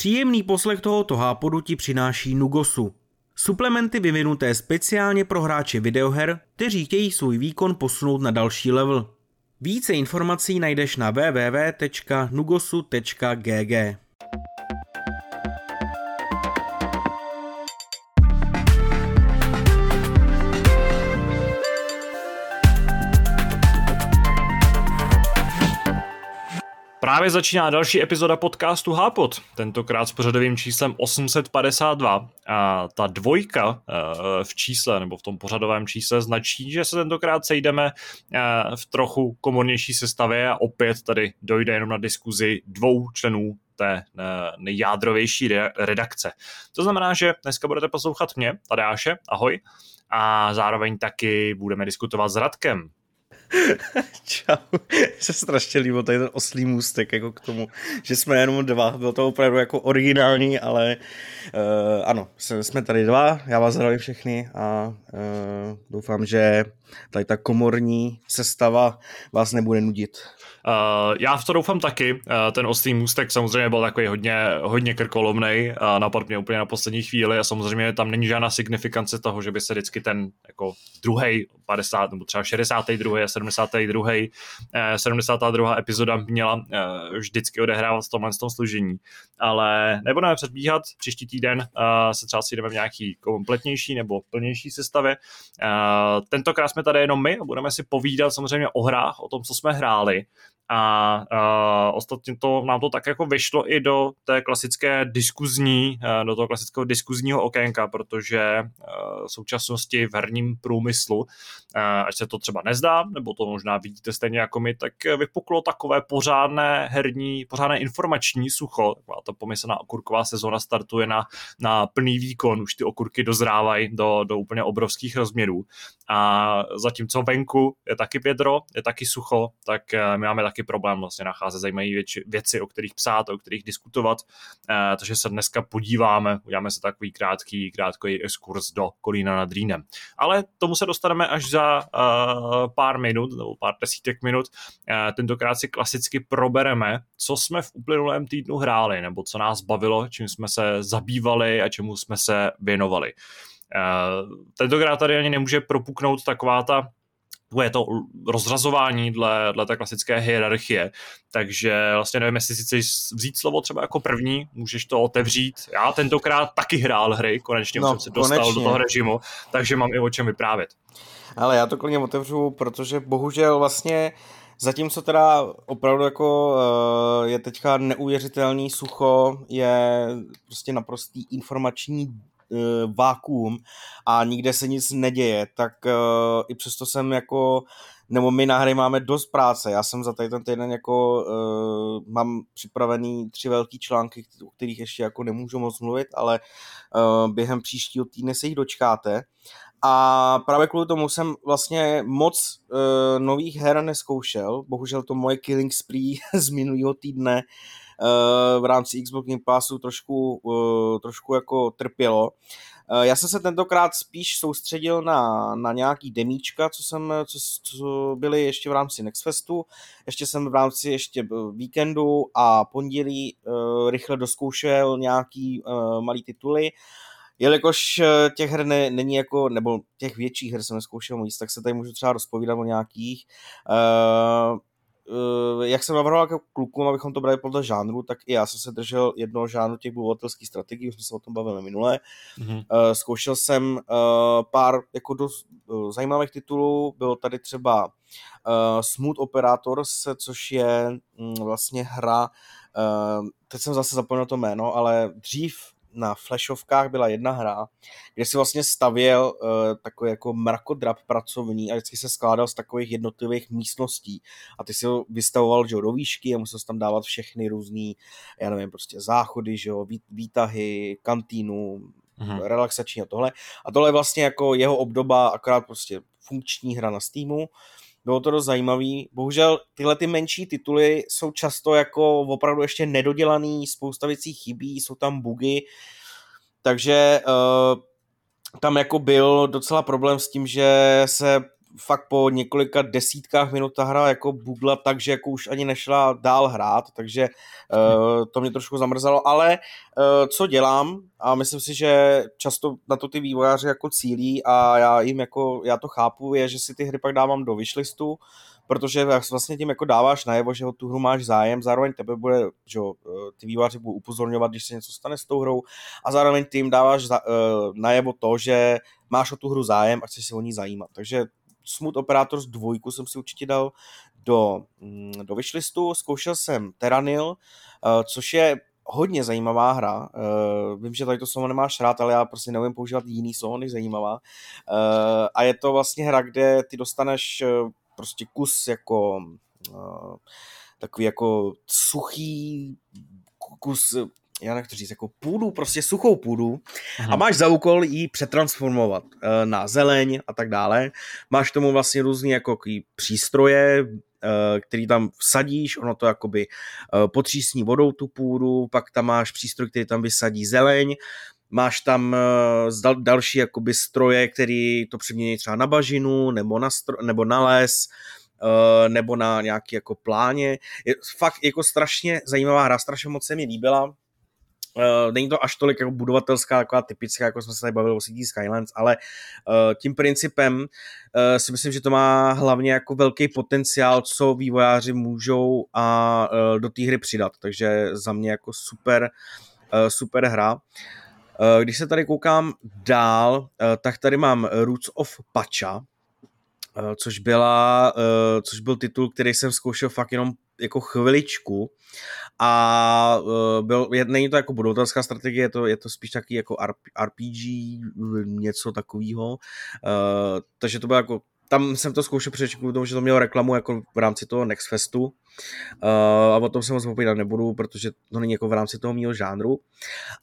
Příjemný poslech tohoto hápodu ti přináší Nugosu. Suplementy vyvinuté speciálně pro hráče videoher, kteří chtějí svůj výkon posunout na další level. Více informací najdeš na www.nugosu.gg. Právě začíná další epizoda podcastu Hápot, tentokrát s pořadovým číslem 852. A ta dvojka eh, v čísle, nebo v tom pořadovém čísle, značí, že se tentokrát sejdeme eh, v trochu komornější sestavě a opět tady dojde jenom na diskuzi dvou členů té eh, nejjádrovější redakce. To znamená, že dneska budete poslouchat mě, Tadeáše, ahoj, a zároveň taky budeme diskutovat s Radkem. Čau. se strašně líbil tady ten oslý můstek jako k tomu, že jsme jenom dva. Bylo to opravdu jako originální, ale uh, ano, jsme tady dva, já vás zdravím všechny a uh, doufám, že tady ta komorní sestava vás nebude nudit. Uh, já v to doufám taky. Uh, ten ostrý můstek samozřejmě byl takový hodně, hodně krkolomnej a napad mě úplně na poslední chvíli a samozřejmě tam není žádná signifikance toho, že by se vždycky ten jako druhý 50 nebo třeba 62. a 72. Uh, 72. epizoda měla uh, vždycky odehrávat v tomhle tom služení. Ale nebudeme předbíhat, příští týden uh, se třeba si jdeme v nějaký kompletnější nebo plnější sestavě. Tentokrát jsme tady jenom my a budeme si povídat samozřejmě o hrách, o tom, co jsme hráli a uh, ostatně to nám to tak jako vyšlo i do té klasické diskuzní, uh, do toho klasického diskuzního okénka, protože uh, v současnosti v herním průmyslu, uh, až se to třeba nezdá, nebo to možná vidíte stejně jako my, tak vypuklo takové pořádné herní, pořádné informační sucho. Taková ta pomyslná okurková sezóna startuje na, na plný výkon, už ty okurky dozrávají do, do úplně obrovských rozměrů. A zatímco venku je taky vědro, je taky sucho, tak my máme taky taky problém vlastně nacházet zajímavé věci, věci, o kterých psát, o kterých diskutovat, uh, takže se dneska podíváme, uděláme se takový krátký, krátký exkurs do Kolína nad Rýnem. Ale tomu se dostaneme až za uh, pár minut, nebo pár desítek minut. Uh, tentokrát si klasicky probereme, co jsme v uplynulém týdnu hráli, nebo co nás bavilo, čím jsme se zabývali a čemu jsme se věnovali. Uh, tentokrát tady ani nemůže propuknout taková ta je to rozrazování dle, dle té klasické hierarchie. Takže vlastně nevím, jestli si chceš vzít slovo třeba jako první, můžeš to otevřít. Já tentokrát taky hrál hry, konečně no, už jsem se dostal konečně. do toho režimu, takže mám i o čem vyprávět. Ale já to klidně otevřu, protože bohužel vlastně Zatímco teda opravdu jako uh, je teďka neuvěřitelný sucho, je prostě naprostý informační uh, vákuum a nikde se nic neděje, tak uh, i přesto jsem jako nebo my na hry máme dost práce. Já jsem za tady ten týden jako uh, mám připravený tři velký články, o kterých ještě jako nemůžu moc mluvit, ale uh, během příštího týdne se jich dočkáte. A právě kvůli tomu jsem vlastně moc uh, nových her neskoušel. Bohužel to moje killing spree z minulého týdne v rámci Xbox Game Passu trošku, trošku jako trpělo. Já jsem se tentokrát spíš soustředil na, na nějaký demíčka, co jsem, co, co byly ještě v rámci Nextfestu. Ještě jsem v rámci ještě víkendu a pondělí rychle doskoušel nějaký malý tituly. Jelikož těch her ne, není jako, nebo těch větších her jsem neskoušel moc, tak se tady můžu třeba rozpovídat o nějakých. Uh, jak jsem navrhoval jako klukům, abychom to brali podle žánru, tak i já jsem se držel jednoho žánru těch buvatelských strategií, už jsme se o tom bavili minule. Mm-hmm. Zkoušel jsem uh, pár jako dost zajímavých titulů, bylo tady třeba Smooth Operators, což je um, vlastně hra, teď jsem zase zapomněl to jméno, ale dřív na flashovkách byla jedna hra, kde si vlastně stavěl uh, takový jako mrakodrap pracovní a vždycky se skládal z takových jednotlivých místností a ty si ho vystavoval že, do výšky a musel tam dávat všechny různý, já nevím, prostě záchody, že jo, výtahy, kantínu, mm-hmm. relaxační a tohle. A tohle je vlastně jako jeho obdoba, akorát prostě funkční hra na Steamu. Bylo to dost zajímavý. Bohužel tyhle ty menší tituly jsou často jako opravdu ještě nedodělaný, spousta věcí chybí, jsou tam bugy, takže uh, tam jako byl docela problém s tím, že se fakt po několika desítkách minut ta hra jako bugla tak, že jako už ani nešla dál hrát, takže uh, to mě trošku zamrzalo, ale uh, co dělám a myslím si, že často na to ty vývojáři jako cílí a já jim jako, já to chápu, je, že si ty hry pak dávám do wishlistu, protože vlastně tím jako dáváš najevo, že o tu hru máš zájem, zároveň tebe bude, že jo, ty výváři budou upozorňovat, když se něco stane s tou hrou a zároveň tím dáváš za, uh, najevo to, že máš o tu hru zájem a chceš se o ní zajímat. Takže Smooth Operators 2 jsem si určitě dal do, mm, do wishlistu, zkoušel jsem Terranil, uh, což je hodně zajímavá hra. Uh, vím, že tady to slovo nemáš rád, ale já prostě nevím používat jiný slovo než zajímavá. Uh, a je to vlastně hra, kde ty dostaneš prostě kus jako takový jako suchý kus já nechci říct, jako půdu, prostě suchou půdu Aha. a máš za úkol ji přetransformovat uh, na zeleň a tak dále. Máš tomu vlastně různý jako přístroje, uh, který tam vsadíš, ono to jakoby uh, potřísní vodou tu půdu, pak tam máš přístroj, který tam vysadí zeleň, máš tam další jakoby stroje, který to přemění třeba na bažinu nebo na, stro- nebo na les, nebo na nějaký jako pláně. Je fakt jako strašně zajímavá hra, strašně moc se mi líbila. Uh, není to až tolik jako budovatelská, taková typická, jako jsme se tady bavili o City Skylands, ale uh, tím principem uh, si myslím, že to má hlavně jako velký potenciál, co vývojáři můžou a uh, do té hry přidat, takže za mě jako super, uh, super hra. Uh, když se tady koukám dál, uh, tak tady mám Roots of Pacha, což, byla, uh, což byl titul, který jsem zkoušel fakt jenom jako chviličku. A uh, byl, je, není to jako budovatelská strategie, je to, je to spíš taky jako RPG, něco takového, takže to bylo jako tam jsem to zkoušel přečet kvůli tomu, že to mělo reklamu jako v rámci toho Next Festu. Uh, a o tom se moc povídat nebudu, protože to není jako v rámci toho mého žánru.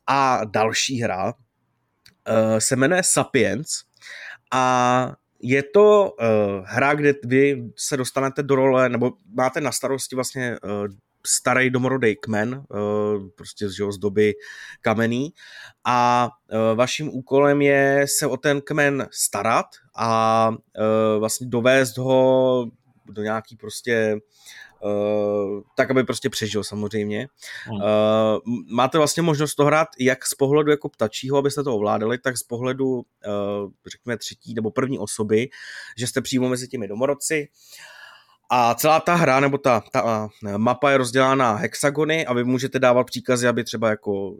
A další hra uh, se jmenuje Sapiens. A je to uh, hra, kde vy se dostanete do role, nebo máte na starosti vlastně uh, starý domorodý kmen, uh, prostě z, z doby kamenný. A vaším úkolem je se o ten kmen starat a vlastně dovést ho do nějaký prostě Uh, tak, aby prostě přežil samozřejmě. Hmm. Uh, máte vlastně možnost to hrát jak z pohledu jako ptačího, abyste to ovládali, tak z pohledu, uh, řekněme, třetí nebo první osoby, že jste přímo mezi těmi domorodci. A celá ta hra, nebo ta, ta mapa je rozdělána na hexagony a vy můžete dávat příkazy, aby třeba jako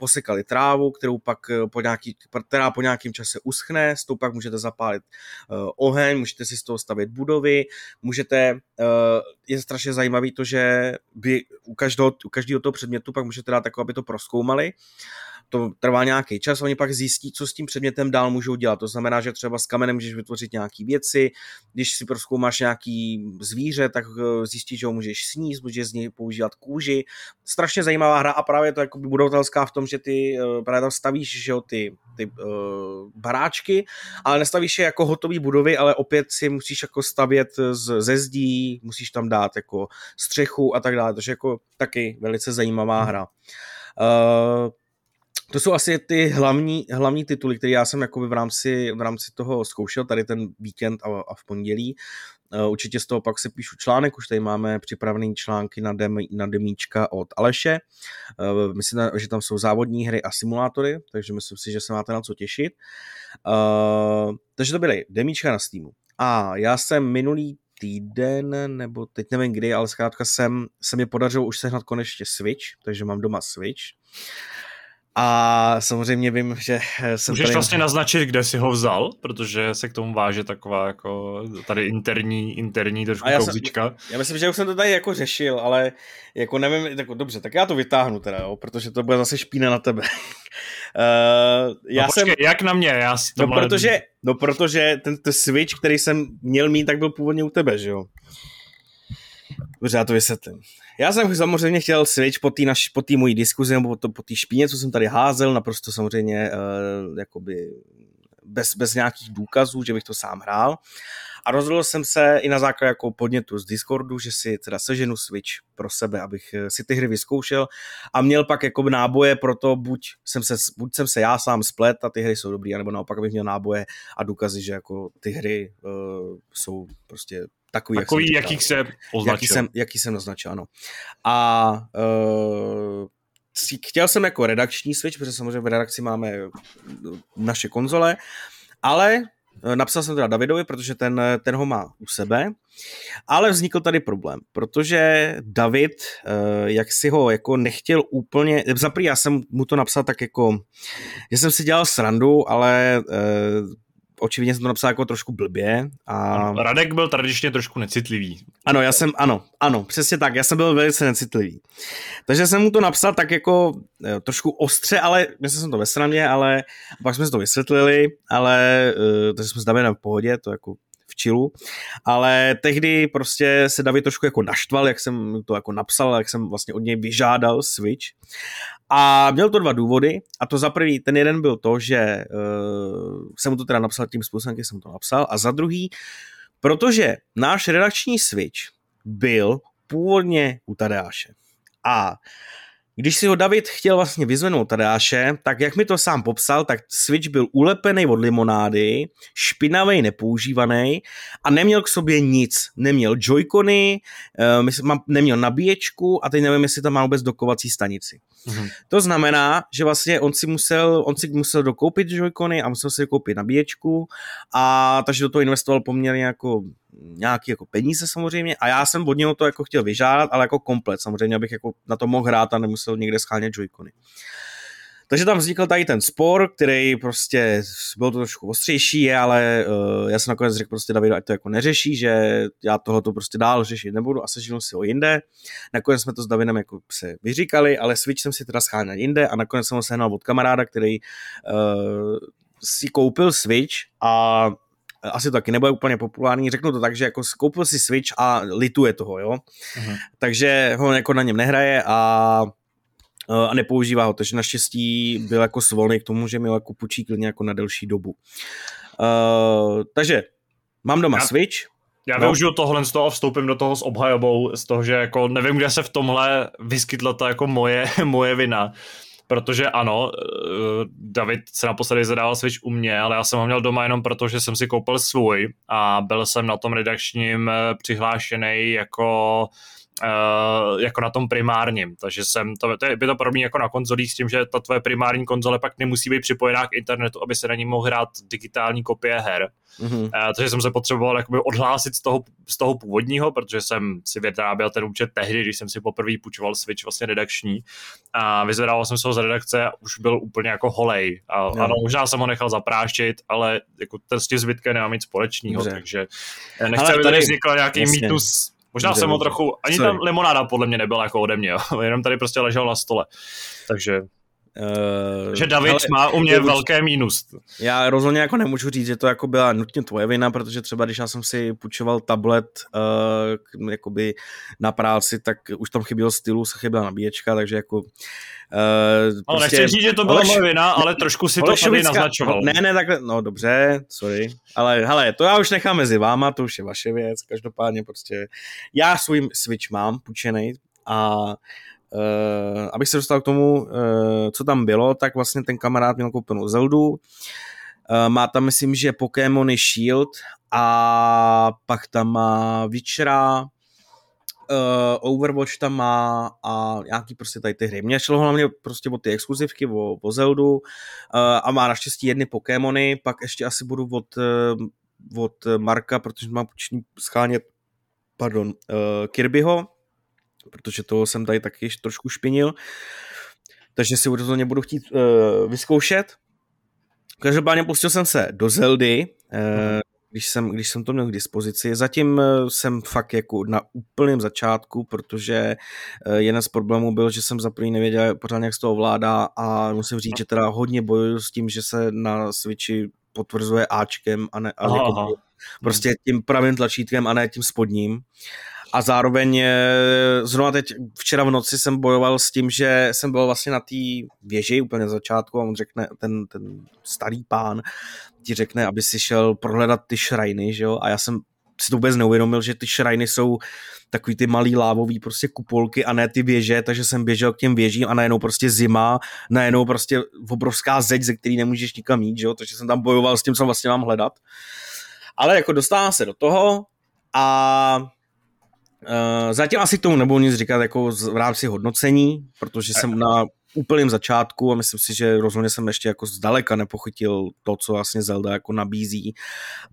posekali trávu, kterou pak eh, po nějaký, která po nějakém čase uschne, s tou pak můžete zapálit uh, oheň, můžete si z toho stavět budovy, můžete, uh, je strašně zajímavý to, že vy u každého, u každého toho předmětu pak můžete dát takové, aby to proskoumali to trvá nějaký čas, oni pak zjistí, co s tím předmětem dál můžou dělat. To znamená, že třeba s kamenem můžeš vytvořit nějaké věci, když si proskoumáš nějaký zvíře, tak eh, zjistíš, že ho můžeš sníst, můžeš z něj používat kůži. Strašně zajímavá hra a právě to jako budovatelská v tom, že ty eh, právě tam stavíš že jo, ty, ty uh, baráčky, ale nestavíš je jako hotové budovy, ale opět si musíš jako stavět z, ze zdí, musíš tam dát jako střechu a tak dále, takže jako taky velice zajímavá hra. Uh, to jsou asi ty hlavní, hlavní tituly, které já jsem v rámci, v rámci toho zkoušel tady ten víkend a, a v pondělí. Uh, určitě z toho pak se píšu článek, už tady máme připravený články na, dem, na demíčka od Aleše. Uh, myslím, že tam jsou závodní hry a simulátory, takže myslím si, že se máte na co těšit. Uh, takže to byly demíčka na Steamu. A já jsem minulý týden, nebo teď nevím kdy, ale zkrátka jsem, se mi podařilo už sehnat konečně Switch, takže mám doma Switch. A samozřejmě vím, že jsem Můžeš tady... vlastně naznačit, kde si ho vzal, protože se k tomu váže taková jako tady interní, interní trošku já kouzička. Jsem, já myslím, že už jsem to tady jako řešil, ale jako nevím, jako dobře, tak já to vytáhnu teda, jo, protože to bude zase špína na tebe. uh, já no počkej, jsem... jak na mě? Já no, protože, no protože ten, ten switch, který jsem měl mít, tak byl původně u tebe, že jo. Dobře, já to vysvětlím. Já jsem samozřejmě chtěl switch po té po mojí diskuzi nebo po té špíně, co jsem tady házel, naprosto samozřejmě uh, jakoby bez, bez nějakých důkazů, že bych to sám hrál. A rozhodl jsem se i na základě jako podnětu z Discordu, že si teda seženu Switch pro sebe, abych eh, si ty hry vyzkoušel a měl pak jako náboje pro to, buď jsem se, buď jsem se já sám splet a ty hry jsou dobrý, nebo naopak abych měl náboje a důkazy, že jako ty hry uh, jsou prostě takový, takový jak jakých se označil. Jaký jsem, jaký jsem označil, ano. A uh, chtěl jsem jako redakční switch, protože samozřejmě v redakci máme naše konzole, ale napsal jsem teda Davidovi, protože ten, eh, ten ho má u sebe, ale vznikl tady problém, protože David, eh, jak si ho jako nechtěl úplně, zaprý já jsem mu to napsal tak jako, že jsem si dělal srandu, ale očividně jsem to napsal jako trošku blbě. A... Radek byl tradičně trošku necitlivý. Ano, já jsem, ano, ano, přesně tak, já jsem byl velice necitlivý. Takže jsem mu to napsal tak jako jo, trošku ostře, ale myslel jsem to ve straně, ale pak jsme si to vysvětlili, ale uh, takže jsme s Davidem v pohodě, to jako v čilu, ale tehdy prostě se David trošku jako naštval, jak jsem to jako napsal, jak jsem vlastně od něj vyžádal Switch. A měl to dva důvody. A to za prvý, ten jeden byl to, že uh, jsem mu to teda napsal tím způsobem, jak jsem to napsal. A za druhý, protože náš redakční Switch byl původně u Tadeáše. A když si ho David chtěl vlastně vyzvenout Tadeáše, tak jak mi to sám popsal, tak Switch byl ulepený od limonády, špinavý, nepoužívaný a neměl k sobě nic. Neměl joycony, uh, neměl nabíječku a teď nevím, jestli tam má vůbec dokovací stanici. Mm-hmm. To znamená, že vlastně on si musel, on si musel dokoupit joycony a musel si koupit nabíječku a takže do toho investoval poměrně jako nějaký jako peníze samozřejmě a já jsem od něho to jako chtěl vyžádat, ale jako komplet samozřejmě, abych jako na to mohl hrát a nemusel někde schánět joycony. Takže tam vznikl tady ten spor, který prostě byl to trošku ostřejší, ale uh, já jsem nakonec řekl prostě Davidu, ať to jako neřeší, že já tohle to prostě dál řešit nebudu a sežil si ho jinde. Nakonec jsme to s Davidem jako se vyříkali, ale Switch jsem si teda scháněl jinde a nakonec jsem ho sehnal od kamaráda, který uh, si koupil Switch a asi to taky nebude úplně populární, řeknu to tak, že jako koupil si Switch a lituje toho, jo. Uh-huh. Takže ho jako na něm nehraje a a nepoužívá ho, takže naštěstí byl jako svolný k tomu, že mi ho jako půjčí klidně jako na delší dobu. Uh, takže mám doma já, Switch. Já no. využiju tohle z toho a vstoupím do toho s obhajobou, z toho, že jako nevím, kde se v tomhle vyskytla ta jako moje, moje vina. Protože ano, eh, David se naposledy zadával Switch u mě, ale já jsem ho měl doma jenom proto, že jsem si koupil svůj a byl jsem na tom redakčním eh, přihlášený jako jako na tom primárním, takže jsem, to, to je, by to podobné jako na konzolích s tím, že ta tvoje primární konzole pak nemusí být připojená k internetu, aby se na ní mohl hrát digitální kopie her. Mm-hmm. Takže jsem se potřeboval jakoby odhlásit z toho, z toho původního, protože jsem si vyráběl ten účet tehdy, když jsem si poprvé půjčoval Switch vlastně redakční a vyzvedával jsem se ho z redakce a už byl úplně jako holej. A, no. Ano, možná jsem ho nechal zapráštit, ale jako ten s tím zbytkem nemá nic společného, takže nechci, aby tady vznikl nějaký Jasně. mýtus Možná jsem ho trochu, ani Sorry. tam limonáda podle mě nebyla jako ode mě, jo. jenom tady prostě ležel na stole. Takže Uh, že David ale, má u mě je, velké mínus. Já rozhodně jako nemůžu říct, že to jako byla nutně tvoje vina, protože třeba když já jsem si půjčoval tablet uh, jakoby na práci, tak už tam chyběl stylu, se chyběla nabíječka, takže jako uh, ale prostě, nechci říct, že to byla moje vina, ale trošku si to tady naznačoval. Ne, ne, takhle, no dobře, sorry, ale hele, to já už nechám mezi váma, to už je vaše věc, každopádně prostě já svůj Switch mám půjčený a Uh, abych se dostal k tomu, uh, co tam bylo, tak vlastně ten kamarád měl koupenou Zeldu, uh, má tam, myslím, že Pokémony Shield a pak tam má Witchera, uh, Overwatch tam má a nějaký prostě tady ty hry. Mně šlo hlavně prostě o ty exkluzivky, o, o Zeldu uh, a má naštěstí jedny Pokémony, pak ještě asi budu od, uh, od Marka, protože mám počný schánět pardon, uh, Kirbyho, protože toho jsem tady taky trošku špinil, takže si rozhodně budu chtít uh, vyzkoušet. Každopádně pustil jsem se do Zeldy, uh, když jsem, když jsem to měl k dispozici. Zatím uh, jsem fakt jako na úplném začátku, protože jeden z problémů byl, že jsem za první nevěděl pořádně, jak se to ovládá a musím říct, že teda hodně bojuju s tím, že se na Switchi potvrzuje Ačkem a ne a jako, prostě tím pravým tlačítkem a ne tím spodním. A zároveň eh, zrovna teď včera v noci jsem bojoval s tím, že jsem byl vlastně na té věži úplně na začátku a on řekne, ten, ten starý pán ti řekne, aby si šel prohledat ty šrajny, že jo, a já jsem si to vůbec neuvědomil, že ty šrajny jsou takový ty malý lávový prostě kupolky a ne ty věže, takže jsem běžel k těm věžím a najednou prostě zima, najednou prostě obrovská zeď, ze který nemůžeš nikam jít, že jo? takže jsem tam bojoval s tím, co vlastně mám hledat. Ale jako dostávám se do toho a Uh, zatím asi k tomu nebudu nic říkat jako v rámci hodnocení, protože jsem na úplném začátku a myslím si, že rozhodně jsem ještě jako zdaleka nepochytil to, co vlastně Zelda jako nabízí,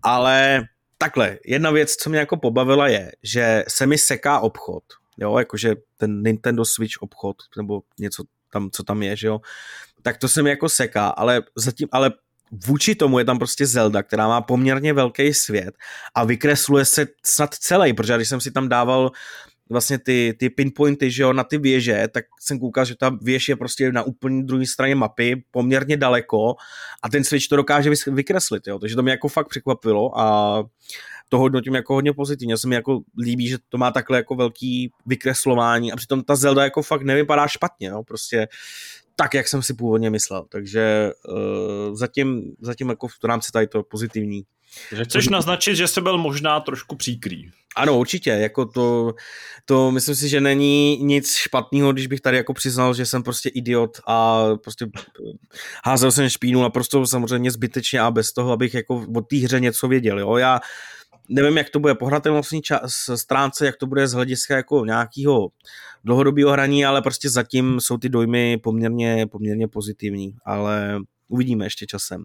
ale takhle, jedna věc, co mě jako pobavila je, že se mi seká obchod, jo, jakože ten Nintendo Switch obchod, nebo něco tam, co tam je, že jo, tak to se mi jako seká, ale zatím, ale vůči tomu je tam prostě Zelda, která má poměrně velký svět a vykresluje se snad celý, protože když jsem si tam dával vlastně ty, ty pinpointy, že jo, na ty věže, tak jsem koukal, že ta věž je prostě na úplně druhé straně mapy, poměrně daleko a ten Switch to dokáže vykreslit, jo, takže to mě jako fakt překvapilo a to hodnotím jako hodně pozitivně, se mi jako líbí, že to má takhle jako velký vykreslování a přitom ta Zelda jako fakt nevypadá špatně, jo, prostě tak, jak jsem si původně myslel, takže uh, zatím, zatím jako v rámci tady to pozitivní. Takže chceš naznačit, že se byl možná trošku příkrý. Ano, určitě, jako to, to myslím si, že není nic špatného, když bych tady jako přiznal, že jsem prostě idiot a prostě házel jsem špínu naprosto samozřejmě zbytečně a bez toho, abych jako o té hře něco věděl, jo, já nevím, jak to bude po hratelnostní stránce, jak to bude z hlediska jako nějakého dlouhodobého hraní, ale prostě zatím jsou ty dojmy poměrně, poměrně pozitivní, ale uvidíme ještě časem.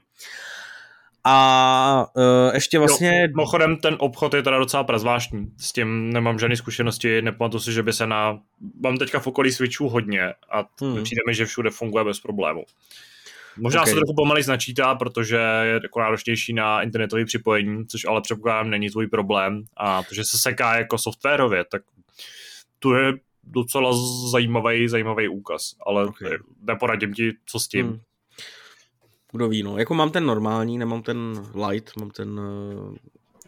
A uh, ještě vlastně... Jo, mimochodem ten obchod je teda docela prazvláštní. S tím nemám žádné zkušenosti, nepamatuji si, že by se na... Mám teďka v okolí Switchů hodně a hmm. přijde mi, že všude funguje bez problému. Možná okay. se trochu pomalej značítá, protože je jako náročnější na internetové připojení, což ale předpokládám není tvůj problém. A to, že se seká jako softwarově, tak to je docela zajímavý, zajímavý úkaz, ale okay. neporadím ti, co s tím. Hmm. Kdo ví, no. Jako mám ten normální, nemám ten light, mám ten uh,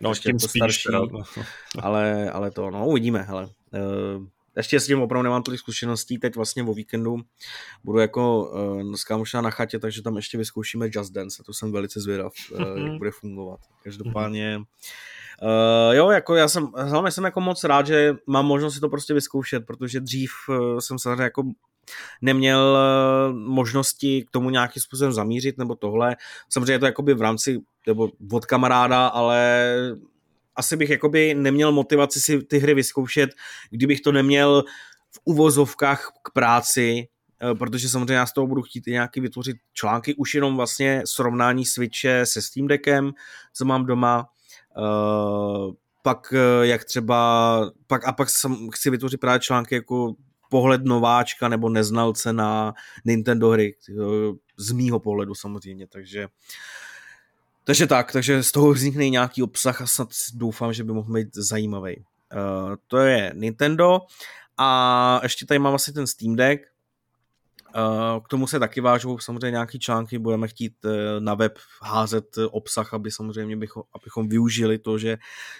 no, tím jako starší, teda. ale, ale to, no, uvidíme, hele. Uh, ještě s tím opravdu nemám tolik zkušeností, teď vlastně o víkendu budu jako uh, s kámošem na chatě, takže tam ještě vyzkoušíme Just Dance a to jsem velice zvědav, uh, jak bude fungovat. Každopádně Uh, jo, jako já jsem, hlavně jsem jako moc rád, že mám možnost si to prostě vyzkoušet, protože dřív uh, jsem se jako neměl možnosti k tomu nějakým způsobem zamířit nebo tohle. Samozřejmě je to jakoby v rámci, nebo od kamaráda, ale asi bych jakoby neměl motivaci si ty hry vyzkoušet, kdybych to neměl v uvozovkách k práci, eh, protože samozřejmě já z toho budu chtít nějaký vytvořit články, už jenom vlastně srovnání Switche se Steam Deckem, co mám doma, uh, pak eh, jak třeba, pak a pak chci vytvořit právě články jako pohled nováčka nebo neznalce na Nintendo hry, z mýho pohledu samozřejmě, takže uh, takže tak, takže z toho vznikne nějaký obsah a snad doufám, že by mohl být zajímavý. Uh, to je Nintendo a ještě tady mám asi ten Steam Deck, Uh, k tomu se taky vážou samozřejmě nějaký články, budeme chtít uh, na web házet obsah, aby samozřejmě bychom, abychom využili to, že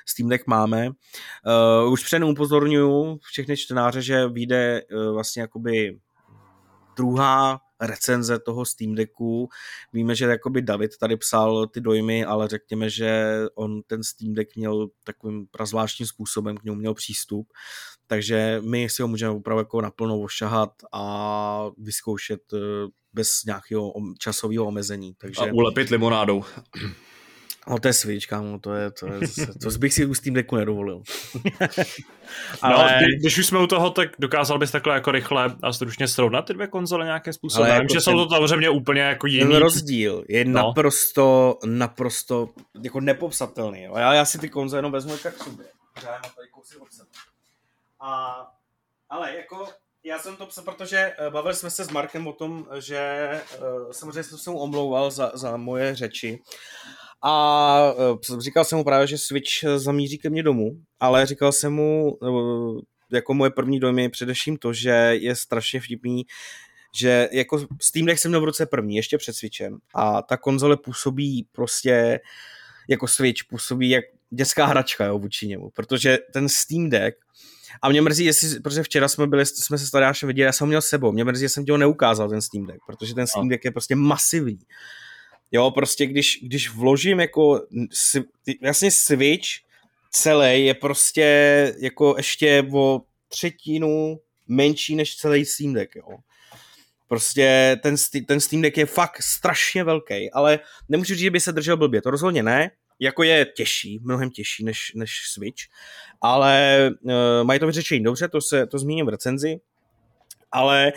Steam Deck máme. Uh, už předem upozorňuji všechny čtenáře, že vyjde vlastně jakoby druhá recenze toho Steam Decku. Víme, že jakoby David tady psal ty dojmy, ale řekněme, že on ten Steam Deck měl takovým prazvláštním způsobem, k němu měl přístup, takže my si ho můžeme opravdu jako naplno ošahat a vyzkoušet eh, bez nějakého časového omezení. Takže... A ulepit limonádou. No to je Switch, kámo, to je, to je, to bych si u Steam Decku nedovolil. Ale... No, kdy, když už jsme u toho, tak dokázal bys takhle jako rychle a stručně srovnat ty dvě konzole nějakým způsobem? Ale jako že jsou to samozřejmě úplně jako jiný. Ten rozdíl je no. naprosto, naprosto jako nepopsatelný. Jo. Já, já si ty konzole jenom vezmu tak sobě. Já mám tady kousek od sebe. A, ale jako já jsem to psal, protože eh, bavili jsme se s Markem o tom, že uh, samozřejmě jsem se omlouval za, za moje řeči a uh, říkal jsem mu právě, že Switch zamíří ke mně domů, ale říkal jsem mu, uh, jako moje první dojem je především to, že je strašně vtipný, že jako Steam Deck jsem měl v ruce první, ještě před Switchem a ta konzole působí prostě jako Switch, působí jak dětská hračka jo, vůči němu, protože ten Steam Deck A mě mrzí, jestli, protože včera jsme byli, jsme se s Tadášem viděli, já jsem ho měl s sebou, mě mrzí, že jsem ti ho neukázal, ten Steam Deck, protože ten Steam Deck je prostě masivní. Jo, prostě když, když vložím jako, jasně Switch celý je prostě jako ještě o třetinu menší než celý Steam Deck, jo. Prostě ten, ten Steam Deck je fakt strašně velký, ale nemůžu říct, že by se držel blbě, to rozhodně ne, jako je těžší, mnohem těžší než, než Switch, ale uh, mají to vyřešení dobře, to se to zmíním v recenzi, ale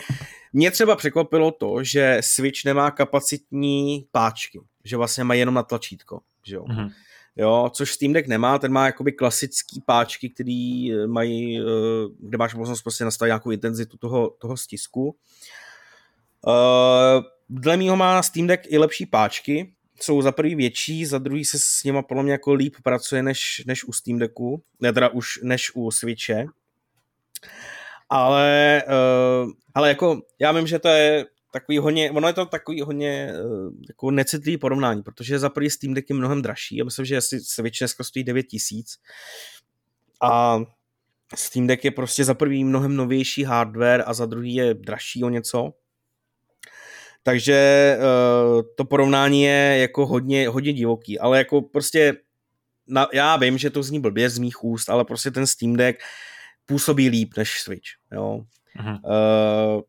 mě třeba překvapilo to, že Switch nemá kapacitní páčky, že vlastně má jenom na tlačítko, že jo. Mm-hmm. Jo, což Steam Deck nemá, ten má jakoby klasický páčky, který eh, mají, eh, kde máš možnost prostě nastavit nějakou intenzitu toho, toho stisku. Uh, dle mýho má Steam Deck i lepší páčky, jsou za prvý větší, za druhý se s nima podle mě jako líp pracuje než, než u Steam Decku, ne teda už než u Switche. Ale, uh, ale jako já vím, že to je takový hodně, ono je to takový hodně uh, jako necitlivý porovnání, protože za prvý Steam Deck je mnohem dražší, já myslím, že asi Switch dneska stojí 9000 a Steam Deck je prostě za prvý mnohem novější hardware a za druhý je dražší o něco, takže uh, to porovnání je jako hodně, hodně divoký, ale jako prostě na, já vím, že to zní blbě z mých úst, ale prostě ten Steam Deck působí líp než Switch, jo. Uh,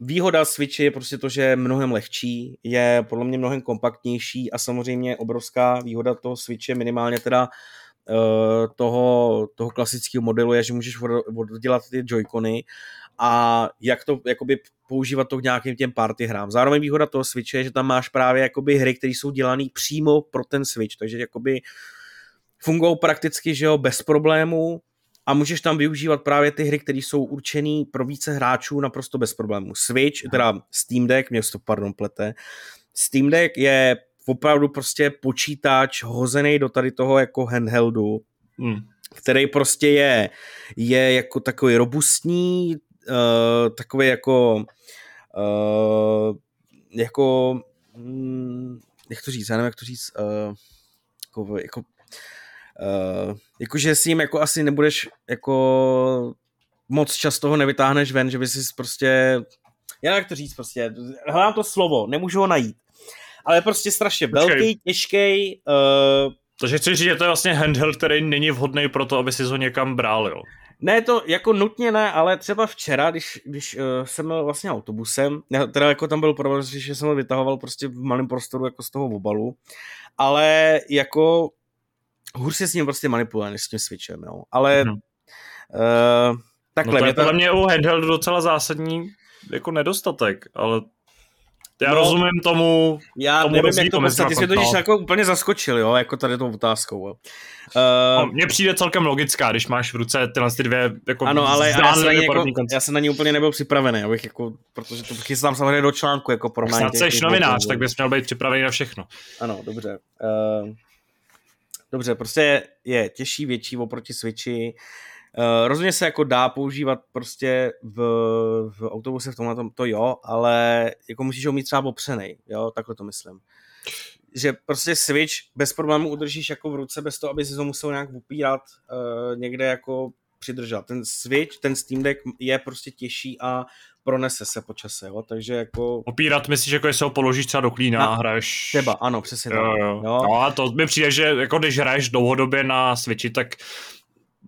výhoda Switch je prostě to, že je mnohem lehčí, je podle mě mnohem kompaktnější a samozřejmě obrovská výhoda toho Switche minimálně teda uh, toho, toho klasického modelu je, že můžeš oddělat ty joycony a jak to jakoby používat to k nějakým těm party hrám. Zároveň výhoda toho Switche je, že tam máš právě jakoby hry, které jsou dělané přímo pro ten Switch, takže jakoby fungují prakticky, že jo, bez problémů a můžeš tam využívat právě ty hry, které jsou určené pro více hráčů naprosto bez problémů. Switch, teda Steam Deck, mě to pardon plete, Steam Deck je opravdu prostě počítač hozený do tady toho jako handheldu, hmm. který prostě je, je jako takový robustní, uh, takový jako uh, jako mm, jak to říct, já nevím, jak to říct, uh, jako, jako uh, jakože s ním jako asi nebudeš jako moc čas toho nevytáhneš ven, že by si prostě, já jak to říct prostě, hledám to slovo, nemůžu ho najít, ale prostě strašně velký, těžký. Uh, takže chci říct, že to je vlastně handheld, který není vhodný pro to, aby si ho někam bral, jo? Ne, to jako nutně ne, ale třeba včera, když, když uh, jsem byl vlastně autobusem, já, teda jako tam byl problém, že jsem ho vytahoval prostě v malém prostoru jako z toho obalu, ale jako hůř se s ním prostě manipuluje než s tím switchem, jo. Ale mm. uh, takhle. No to je podle mě u handheldu docela zásadní jako nedostatek, ale já no, rozumím tomu. Já tomu nevím, jak to postavit. Ty jsi to totiž jako úplně zaskočil, jo, jako tady tou otázkou. Uh, no, mně přijde celkem logická, když máš v ruce tyhle ty dvě jako Ano, ale já jsem, na ní jako, já jsem na ní úplně nebyl připravený, abych jako, protože to chystám samozřejmě do článku jako porovnání. Snad jsi novinář, tak bys měl být připravený na všechno. Ano, dobře. Uh, dobře, prostě je těžší, větší oproti Switchi. Uh, rozhodně se jako dá používat prostě v, v autobuse v tomhle tom, to jo, ale jako musíš ho mít třeba opřenej, jo, takhle to myslím. Že prostě Switch bez problémů udržíš jako v ruce bez toho, aby si to musel nějak upírat uh, někde jako přidržet. Ten Switch, ten Steam Deck je prostě těžší a pronese se po čase, jo, takže jako... Opírat myslíš, jako jestli ho položíš třeba do klína a hraješ... Třeba, ano, přesně jo, tak. Jo. Jo. No a to mi přijde, že jako když hraješ dlouhodobě na Switchi, tak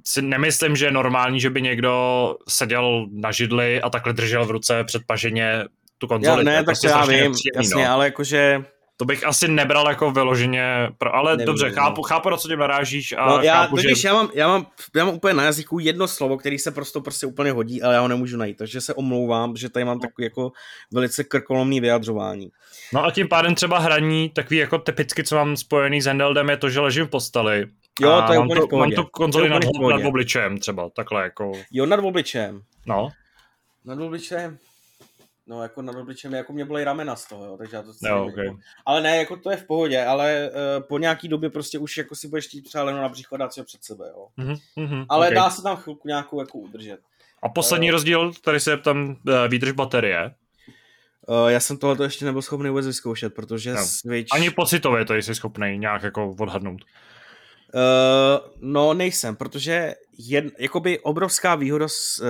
si nemyslím, že je normální, že by někdo seděl na židli a takhle držel v ruce předpaženě tu konzoli. Já, ne, tak prostě já vím, jasně, no. ale jakože to bych asi nebral jako vyloženě, pro, ale Nevím, dobře, chápu, no. chápu, na co tím narážíš. A no, já, chápu, totiž že... já, mám, já, mám, já mám úplně na jazyku jedno slovo, který se prostě, prostě úplně hodí, ale já ho nemůžu najít, takže se omlouvám, že tady mám no. takový jako velice krkolomný vyjadřování. No a tím pádem třeba hraní, takový jako typicky, co mám spojený s Handeldem, je to, že ležím v posteli. Jo, to je úplně to. Mám tu konzoli nad, nad obličejem třeba, takhle jako. Jo, nad obličejem. No. Nad obličejem. No, jako nad obličem, jako mě byly ramena z toho, jo, takže já to no, okay. jako, Ale ne, jako to je v pohodě, ale uh, po nějaký době prostě už jako si budeš chtít třeba na břicho dát si ho před sebe, jo. Mm-hmm, ale okay. dá se tam chvilku nějakou jako udržet. A poslední uh, rozdíl, tady se tam uh, výdrž baterie. Uh, já jsem tohle ještě nebyl schopný vůbec vyzkoušet, protože no. Switch... Ani pocitově to jsi schopný nějak jako odhadnout. Uh, no, nejsem, protože jed, jakoby obrovská výhoda z, uh,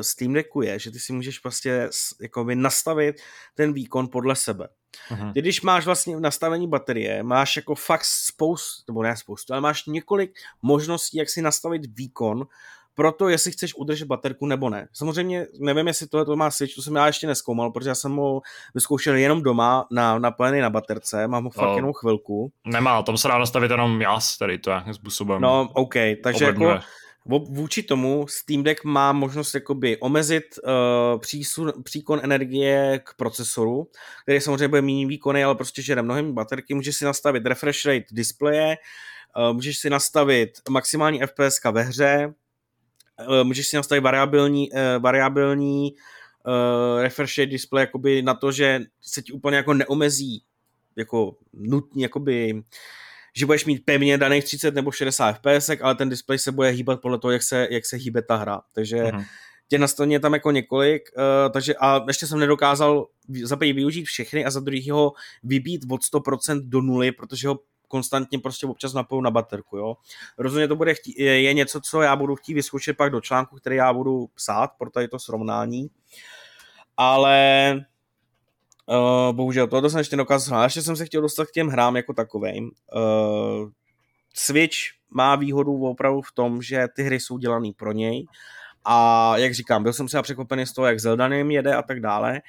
Steam Decku je, že ty si můžeš prostě jakoby nastavit ten výkon podle sebe. Uh-huh. Ty, když máš vlastně nastavení baterie, máš jako fakt spoustu, nebo ne spoustu, ale máš několik možností, jak si nastavit výkon pro to, jestli chceš udržet baterku nebo ne. Samozřejmě nevím, jestli tohle to má Switch, to jsem já ještě neskoumal, protože já jsem ho vyzkoušel jenom doma na, napojený na baterce, mám ho fakt no, jenom chvilku. Nemá, tam se dá nastavit jenom jas, tady to nějakým způsobem. No, OK, takže obrdnuje. jako Vůči tomu Steam Deck má možnost jakoby omezit uh, přísun, příkon energie k procesoru, který samozřejmě bude méně výkonný, ale prostě žere mnohem baterky. Můžeš si nastavit refresh rate displeje, uh, můžeš si nastavit maximální FPS ve hře, uh, můžeš si nastavit variabilní, uh, variabilní uh, refresh rate jakoby na to, že se ti úplně jako neomezí jako nutně jakoby že budeš mít pevně daných 30 nebo 60 fps, ale ten displej se bude hýbat podle toho, jak se, jak se hýbe ta hra. Takže uh-huh. těch nastavení je tam jako několik, uh, takže a ještě jsem nedokázal za využít všechny a za druhý ho vybít od 100% do nuly, protože ho konstantně prostě občas napoju na baterku, jo. Rozhodně to bude chtít, je, je něco, co já budu chtít vyzkoušet pak do článku, který já budu psát pro tady to srovnání. Ale Uh, bohužel, tohle jsem ještě dokázal. Ještě jsem se chtěl dostat k těm hrám jako takovým. Uh, Switch má výhodu opravdu v tom, že ty hry jsou dělané pro něj a jak říkám, byl jsem třeba překvapený z toho, jak Zelda jim jede a tak dále,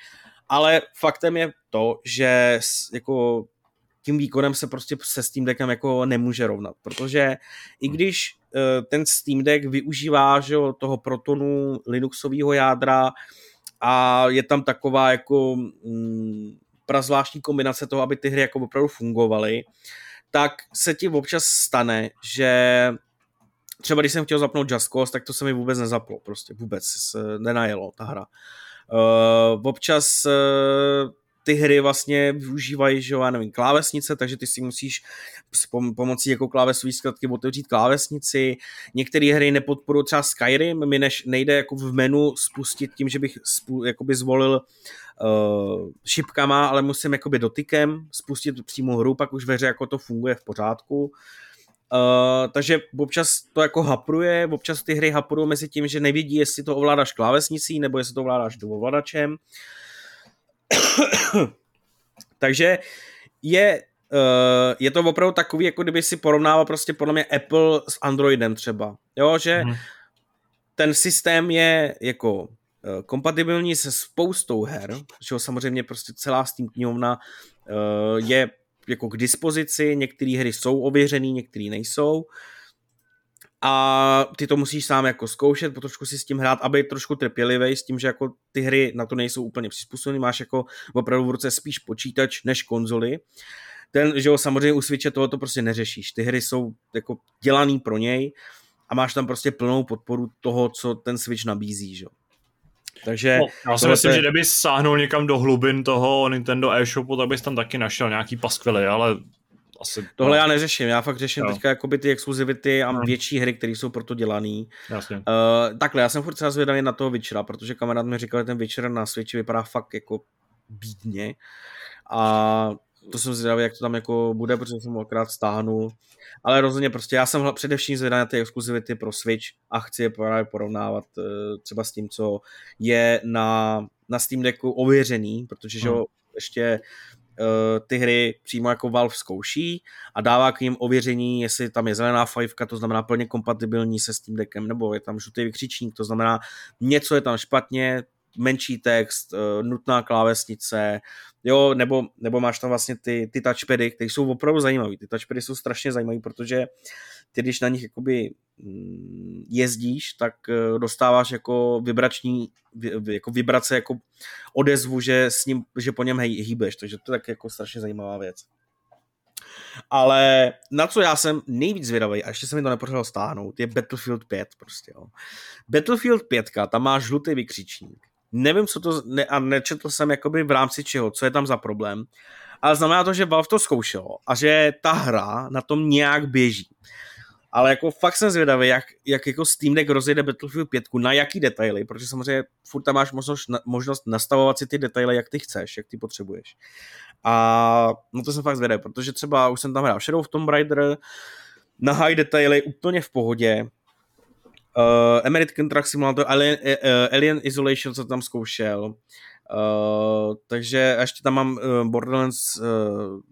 ale faktem je to, že jako tím výkonem se prostě se Steam Deckem jako nemůže rovnat, protože i když uh, ten Steam Deck využívá že, toho protonu Linuxového jádra, a je tam taková jako mm, prazvláštní kombinace toho, aby ty hry jako opravdu fungovaly, tak se ti občas stane, že třeba když jsem chtěl zapnout Just Cause, tak to se mi vůbec nezaplo, prostě vůbec se nenajelo ta hra. Uh, občas uh, ty hry vlastně využívají, že jo, já nevím, klávesnice, takže ty si musíš s pom- pomocí jako klávesové zkratky otevřít klávesnici. Některé hry nepodporují třeba Skyrim, mi než nejde jako v menu spustit tím, že bych spu- jakoby zvolil uh, šipkama, ale musím jakoby dotykem spustit přímo hru, pak už ve hře jako to funguje v pořádku. Uh, takže občas to jako hapruje, občas ty hry haprují mezi tím, že nevidí, jestli to ovládáš klávesnicí nebo jestli to ovládáš ovladačem. Uh, Takže je, uh, je to opravdu takový, jako kdyby si porovnával prostě podle mě Apple s Androidem třeba. Jo, že hmm. ten systém je jako uh, kompatibilní se spoustou her, že samozřejmě prostě celá Steam knihovna uh, je jako k dispozici, některé hry jsou ověřený, některé nejsou. Uh, a ty to musíš sám jako zkoušet, trošku si s tím hrát, aby trošku trpělivý s tím, že jako ty hry na to nejsou úplně přizpůsobené, máš jako opravdu v ruce spíš počítač než konzoli. Ten, že jo, samozřejmě u Switche tohoto prostě neřešíš. Ty hry jsou jako dělaný pro něj a máš tam prostě plnou podporu toho, co ten Switch nabízí, že jo. Takže no, já si myslím, je... že kdyby sáhnul někam do hlubin toho Nintendo e-shopu, tak bys tam taky našel nějaký paskvily, ale asi... Tohle já neřeším, já fakt řeším jo. teďka jakoby ty exkluzivity a no. větší hry, které jsou proto dělaný. Jasně. Uh, takhle, já jsem furt třeba zvědavý na toho Witchera, protože kamarád mi říkal, že ten Witcher na Switchi vypadá fakt jako bídně. A to jsem zvědavý, jak to tam jako bude, protože jsem ho akorát stáhnul. Ale rozhodně prostě já jsem především zvědavý na ty exkluzivity pro Switch a chci je právě porovnávat uh, třeba s tím, co je na, na Steam Decku ověřený, protože hmm. že ještě Eh, ty hry přímo jako Valve zkouší a dává k ním ověření, jestli tam je zelená fajfka, to znamená plně kompatibilní se Steam Deckem, nebo je tam žlutý vykřičník, to znamená něco je tam špatně, menší text, eh, nutná klávesnice, jo, nebo, nebo máš tam vlastně ty, ty touchpady, které jsou opravdu zajímavé. Ty touchpady jsou strašně zajímavé, protože ty, když na nich jakoby mm, jezdíš, tak eh, dostáváš jako vibrační, jako vibrace, jako odezvu, že, s ním, že po něm hýbeš, takže to je tak jako strašně zajímavá věc. Ale na co já jsem nejvíc zvědavý, a ještě se mi to nepodařilo stáhnout, je Battlefield 5 prostě, jo. Battlefield 5, tam má žlutý vykřičník. Nevím, co to, ne, a nečetl jsem jakoby v rámci čeho, co je tam za problém, ale znamená to, že Valve to zkoušelo a že ta hra na tom nějak běží. Ale jako fakt jsem zvědavý, jak, jak jako Steam Deck rozjede Battlefield 5, na jaký detaily, protože samozřejmě furt tam máš možnost, možnost nastavovat si ty detaily, jak ty chceš, jak ty potřebuješ. A no to jsem fakt zvědavý, protože třeba už jsem tam hrál Shadow of Tomb Raider, na high detaily úplně v pohodě, American Truck Simulator, Alien, uh, Alien Isolation, co tam zkoušel. Uh, takže ještě tam mám uh, Borderlands uh,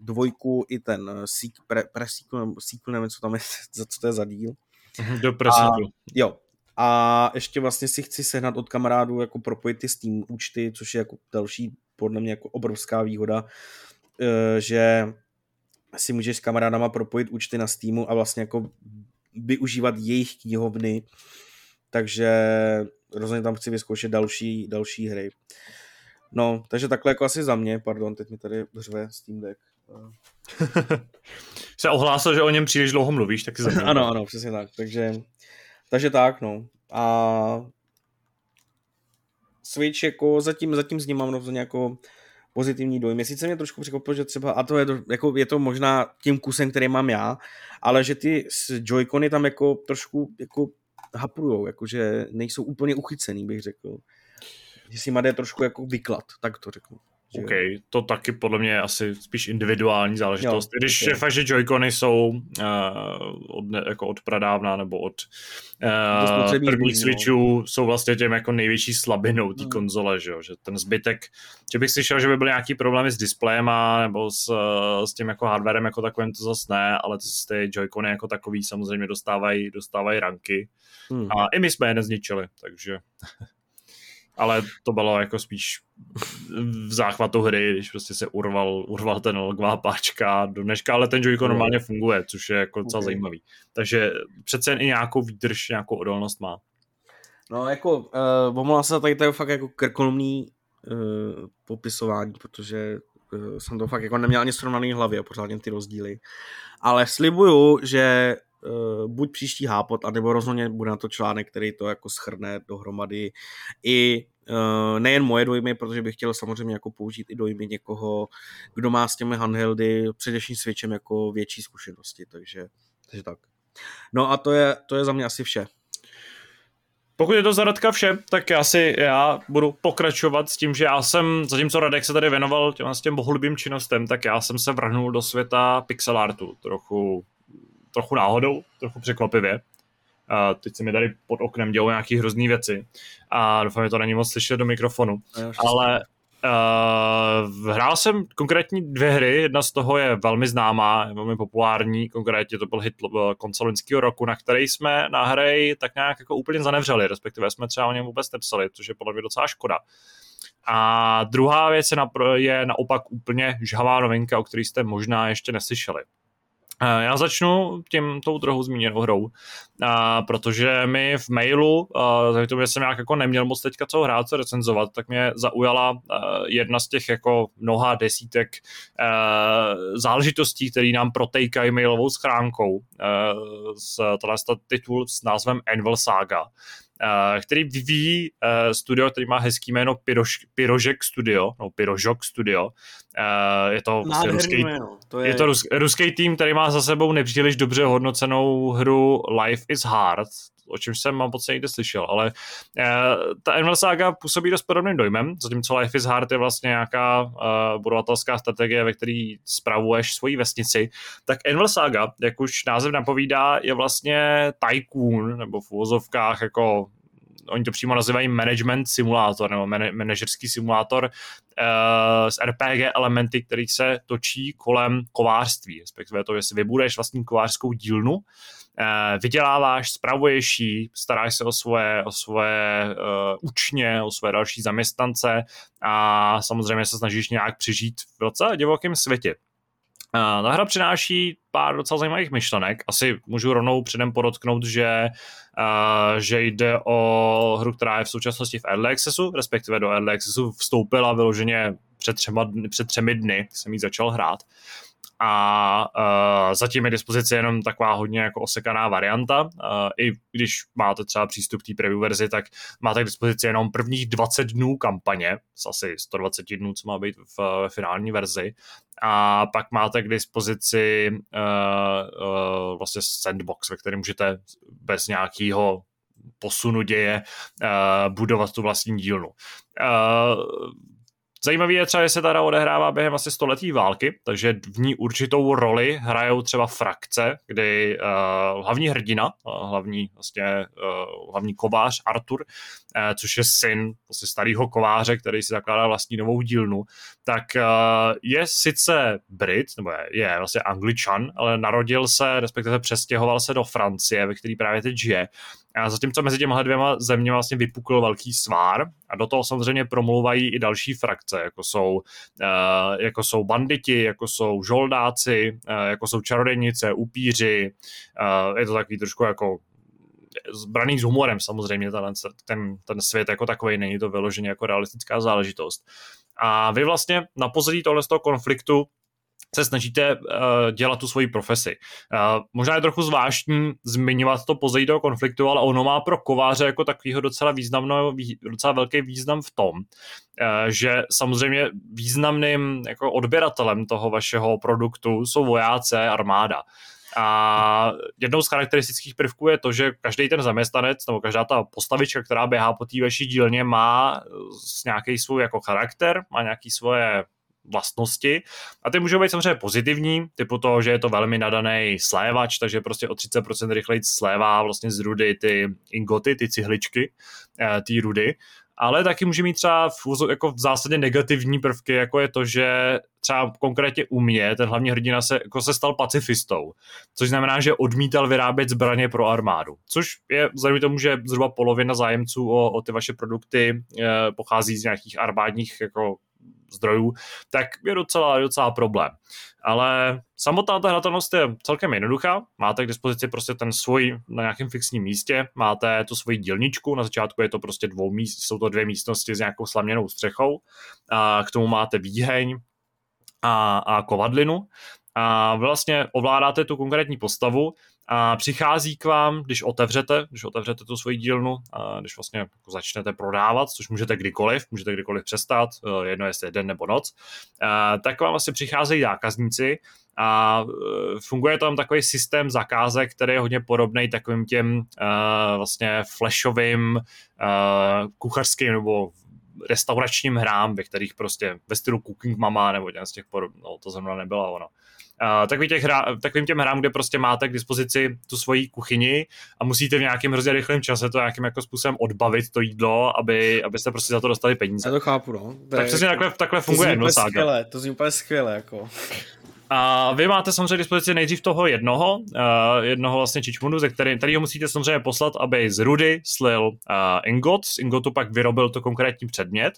dvojku i ten uh, sequel, pre, pre sequel, sequel, nevím, co tam je, za co to je za díl. Mhm, do sequel. Jo, a ještě vlastně si chci sehnat od kamarádů jako propojit ty Steam účty, což je jako další podle mě jako obrovská výhoda, uh, že si můžeš s kamarádama propojit účty na Steamu a vlastně jako využívat jejich knihovny, takže rozhodně tam chci vyzkoušet další, další hry. No, takže takhle jako asi za mě, pardon, teď mi tady řve Steam Deck. Se ohlásil, že o něm příliš dlouho mluvíš, tak si za Ano, ano, přesně tak, takže, takže tak, no. A Switch jako zatím, zatím s ním mám rozhodně jako pozitivní dojmy. Sice mě trošku překvapilo, že třeba, a to je, to, jako, je to možná tím kusem, který mám já, ale že ty Joy-Cony tam jako trošku jako haprujou, jakože nejsou úplně uchycený, bych řekl. Že si má jde trošku jako vyklad, tak to řeknu. OK, to taky podle mě je asi spíš individuální záležitost. Jo, Když okay. je fakt, že Joy-Cony jsou uh, od, jako od pradávna nebo od uh, prvních no. Switchů jsou vlastně těm jako největší slabinou té hmm. konzole, že, jo? že ten zbytek, že bych slyšel, že by byly nějaký problémy s displejem nebo s, uh, s tím jako hardwarem jako takovým, to zase ne, ale ty Joy-Cony jako takový samozřejmě dostávají, dostávají ranky. Hmm. A i my jsme je nezničili, takže ale to bylo jako spíš v záchvatu hry, když prostě se urval, urval ten logová páčka do dneška, ale ten Joy-Con normálně funguje, což je jako docela okay. zajímavý. Takže přece jen i nějakou výdrž, nějakou odolnost má. No jako, uh, omlouvám se tady to je fakt jako krkolomný uh, popisování, protože uh, jsem to fakt jako neměl ani srovnaný hlavě a pořádně ty rozdíly. Ale slibuju, že buď příští hápot, anebo rozhodně bude na to článek, který to jako schrne dohromady i uh, nejen moje dojmy, protože bych chtěl samozřejmě jako použít i dojmy někoho, kdo má s těmi handheldy, především Switchem jako větší zkušenosti, takže, takže tak. No a to je, to je za mě asi vše. Pokud je to za Radka vše, tak já si já budu pokračovat s tím, že já jsem, zatímco Radek se tady věnoval těm, s těm bohulibým činnostem, tak já jsem se vrhnul do světa pixel artu trochu trochu náhodou, trochu překvapivě. A teď se mi tady pod oknem dělou nějaký hrozný věci a doufám, že to není moc slyšet do mikrofonu. Ale uh, hrál jsem konkrétní dvě hry, jedna z toho je velmi známá, je velmi populární, konkrétně to byl hit eh, konce roku, na který jsme na hry tak nějak jako úplně zanevřeli, respektive jsme třeba o něm vůbec nepsali, což je podle mě docela škoda. A druhá věc je, napr- je naopak úplně žhavá novinka, o který jste možná ještě neslyšeli. Já začnu tím tou druhou zmíněnou hrou, a, protože mi v mailu, za to, že jsem nějak jako neměl moc teďka co hrát, co recenzovat, tak mě zaujala jedna z těch jako mnoha desítek záležitostí, které nám protejkají mailovou schránkou. Z, tohle titul s názvem Anvil Saga. Uh, který vyvíjí uh, studio, který má hezký jméno Pirožek Studio, no Pirožok Studio. Uh, je to vlastně ruský, to je... je to rus, ruský tým, který má za sebou nepříliš dobře hodnocenou hru Life is Hard, o čem jsem mám pocit někde slyšel, ale uh, ta Envel Saga působí dost podobným dojmem, zatímco Life is Hard je vlastně nějaká uh, budovatelská strategie, ve který spravuješ svoji vesnici, tak Envel Saga, jak už název napovídá, je vlastně tycoon, nebo v uvozovkách jako oni to přímo nazývají management simulátor nebo manažerský simulátor uh, s RPG elementy, který se točí kolem kovářství, respektive to, že si vybudeš vlastní kovářskou dílnu, vyděláváš, spravuješ ji, staráš se o svoje, o svoje uh, učně, o svoje další zaměstnance a samozřejmě se snažíš nějak přežít v docela divokém světě. Uh, ta hra přináší pár docela zajímavých myšlenek. Asi můžu rovnou předem podotknout, že, uh, že jde o hru, která je v současnosti v Early Accessu, respektive do Early Accessu vstoupila vyloženě před, třema, před třemi dny, jsem ji začal hrát a uh, zatím je dispozice jenom taková hodně jako osekaná varianta. Uh, I když máte třeba přístup k té preview verzi, tak máte k dispozici jenom prvních 20 dnů kampaně, z asi 120 dnů, co má být v, v finální verzi. A pak máte k dispozici uh, uh, vlastně sandbox, ve kterém můžete bez nějakého posunu děje uh, budovat tu vlastní dílnu. Uh, Zajímavé je třeba, že se teda odehrává během asi století války, takže v ní určitou roli hrajou třeba frakce, kdy uh, hlavní hrdina, uh, hlavní, vlastně, uh, hlavní kovář Artur, uh, což je syn vlastně starého kováře, který si zakládá vlastní novou dílnu, tak uh, je sice Brit, nebo je, je vlastně Angličan, ale narodil se, respektive přestěhoval se do Francie, ve který právě teď žije a zatímco mezi těma dvěma zeměmi vlastně vypukl velký svár a do toho samozřejmě promluvají i další frakce, jako jsou, uh, jako jsou banditi, jako jsou žoldáci, uh, jako jsou čarodějnice, upíři, uh, je to takový trošku jako zbraný s humorem samozřejmě, ten, ten, ten svět jako takový není to vyloženě jako realistická záležitost. A vy vlastně na pozadí tohle z toho konfliktu se snažíte uh, dělat tu svoji profesi. Uh, možná je trochu zvláštní zmiňovat to pozadí toho konfliktu, ale ono má pro kováře jako takového docela významno, docela velký význam v tom, uh, že samozřejmě významným jako odběratelem toho vašeho produktu jsou vojáci armáda. A jednou z charakteristických prvků je to, že každý ten zaměstnanec nebo každá ta postavička, která běhá po té vaší dílně, má nějaký svůj jako charakter, má nějaký svoje vlastnosti. A ty můžou být samozřejmě pozitivní, typu toho, že je to velmi nadaný slévač, takže prostě o 30% rychleji slévá vlastně z rudy ty ingoty, ty cihličky, eh, ty rudy. Ale taky může mít třeba v, jako v zásadě negativní prvky, jako je to, že třeba konkrétně u mě ten hlavní hrdina se, jako se stal pacifistou, což znamená, že odmítal vyrábět zbraně pro armádu, což je vzhledem tomu, že zhruba polovina zájemců o, o ty vaše produkty e, pochází z nějakých armádních jako zdrojů, tak je docela, docela problém. Ale samotná ta hratelnost je celkem jednoduchá. Máte k dispozici prostě ten svůj na nějakém fixním místě, máte tu svoji dílničku, na začátku je to prostě dvou míst, jsou to dvě místnosti s nějakou slaměnou střechou, a k tomu máte výheň a, a kovadlinu a vlastně ovládáte tu konkrétní postavu a přichází k vám, když otevřete, když otevřete tu svoji dílnu, a když vlastně jako začnete prodávat, což můžete kdykoliv, můžete kdykoliv přestat, eh, jedno jestli den nebo noc, a, tak vám vlastně přicházejí zákazníci a eh, funguje tam takový systém zakázek, který je hodně podobný takovým těm vlastně flashovým kuchařským nebo restauračním hrám, ve kterých prostě ve stylu Cooking Mama nebo z těch podob, no to zrovna nebyla ono. Uh, takový těch hra, takovým těm hrám, kde prostě máte k dispozici tu svoji kuchyni a musíte v nějakém hrozně rychlém čase to nějakým jako způsobem odbavit to jídlo, aby, abyste prostě za to dostali peníze. Já to chápu, no. To tak přesně jako, takhle, takhle funguje to skvěle, to zní úplně skvěle, jako. A vy máte samozřejmě dispozici nejdřív toho jednoho, uh, jednoho vlastně čičmunu, ze který, kterýho musíte samozřejmě poslat, aby z rudy slil uh, ingot, z ingotu pak vyrobil to konkrétní předmět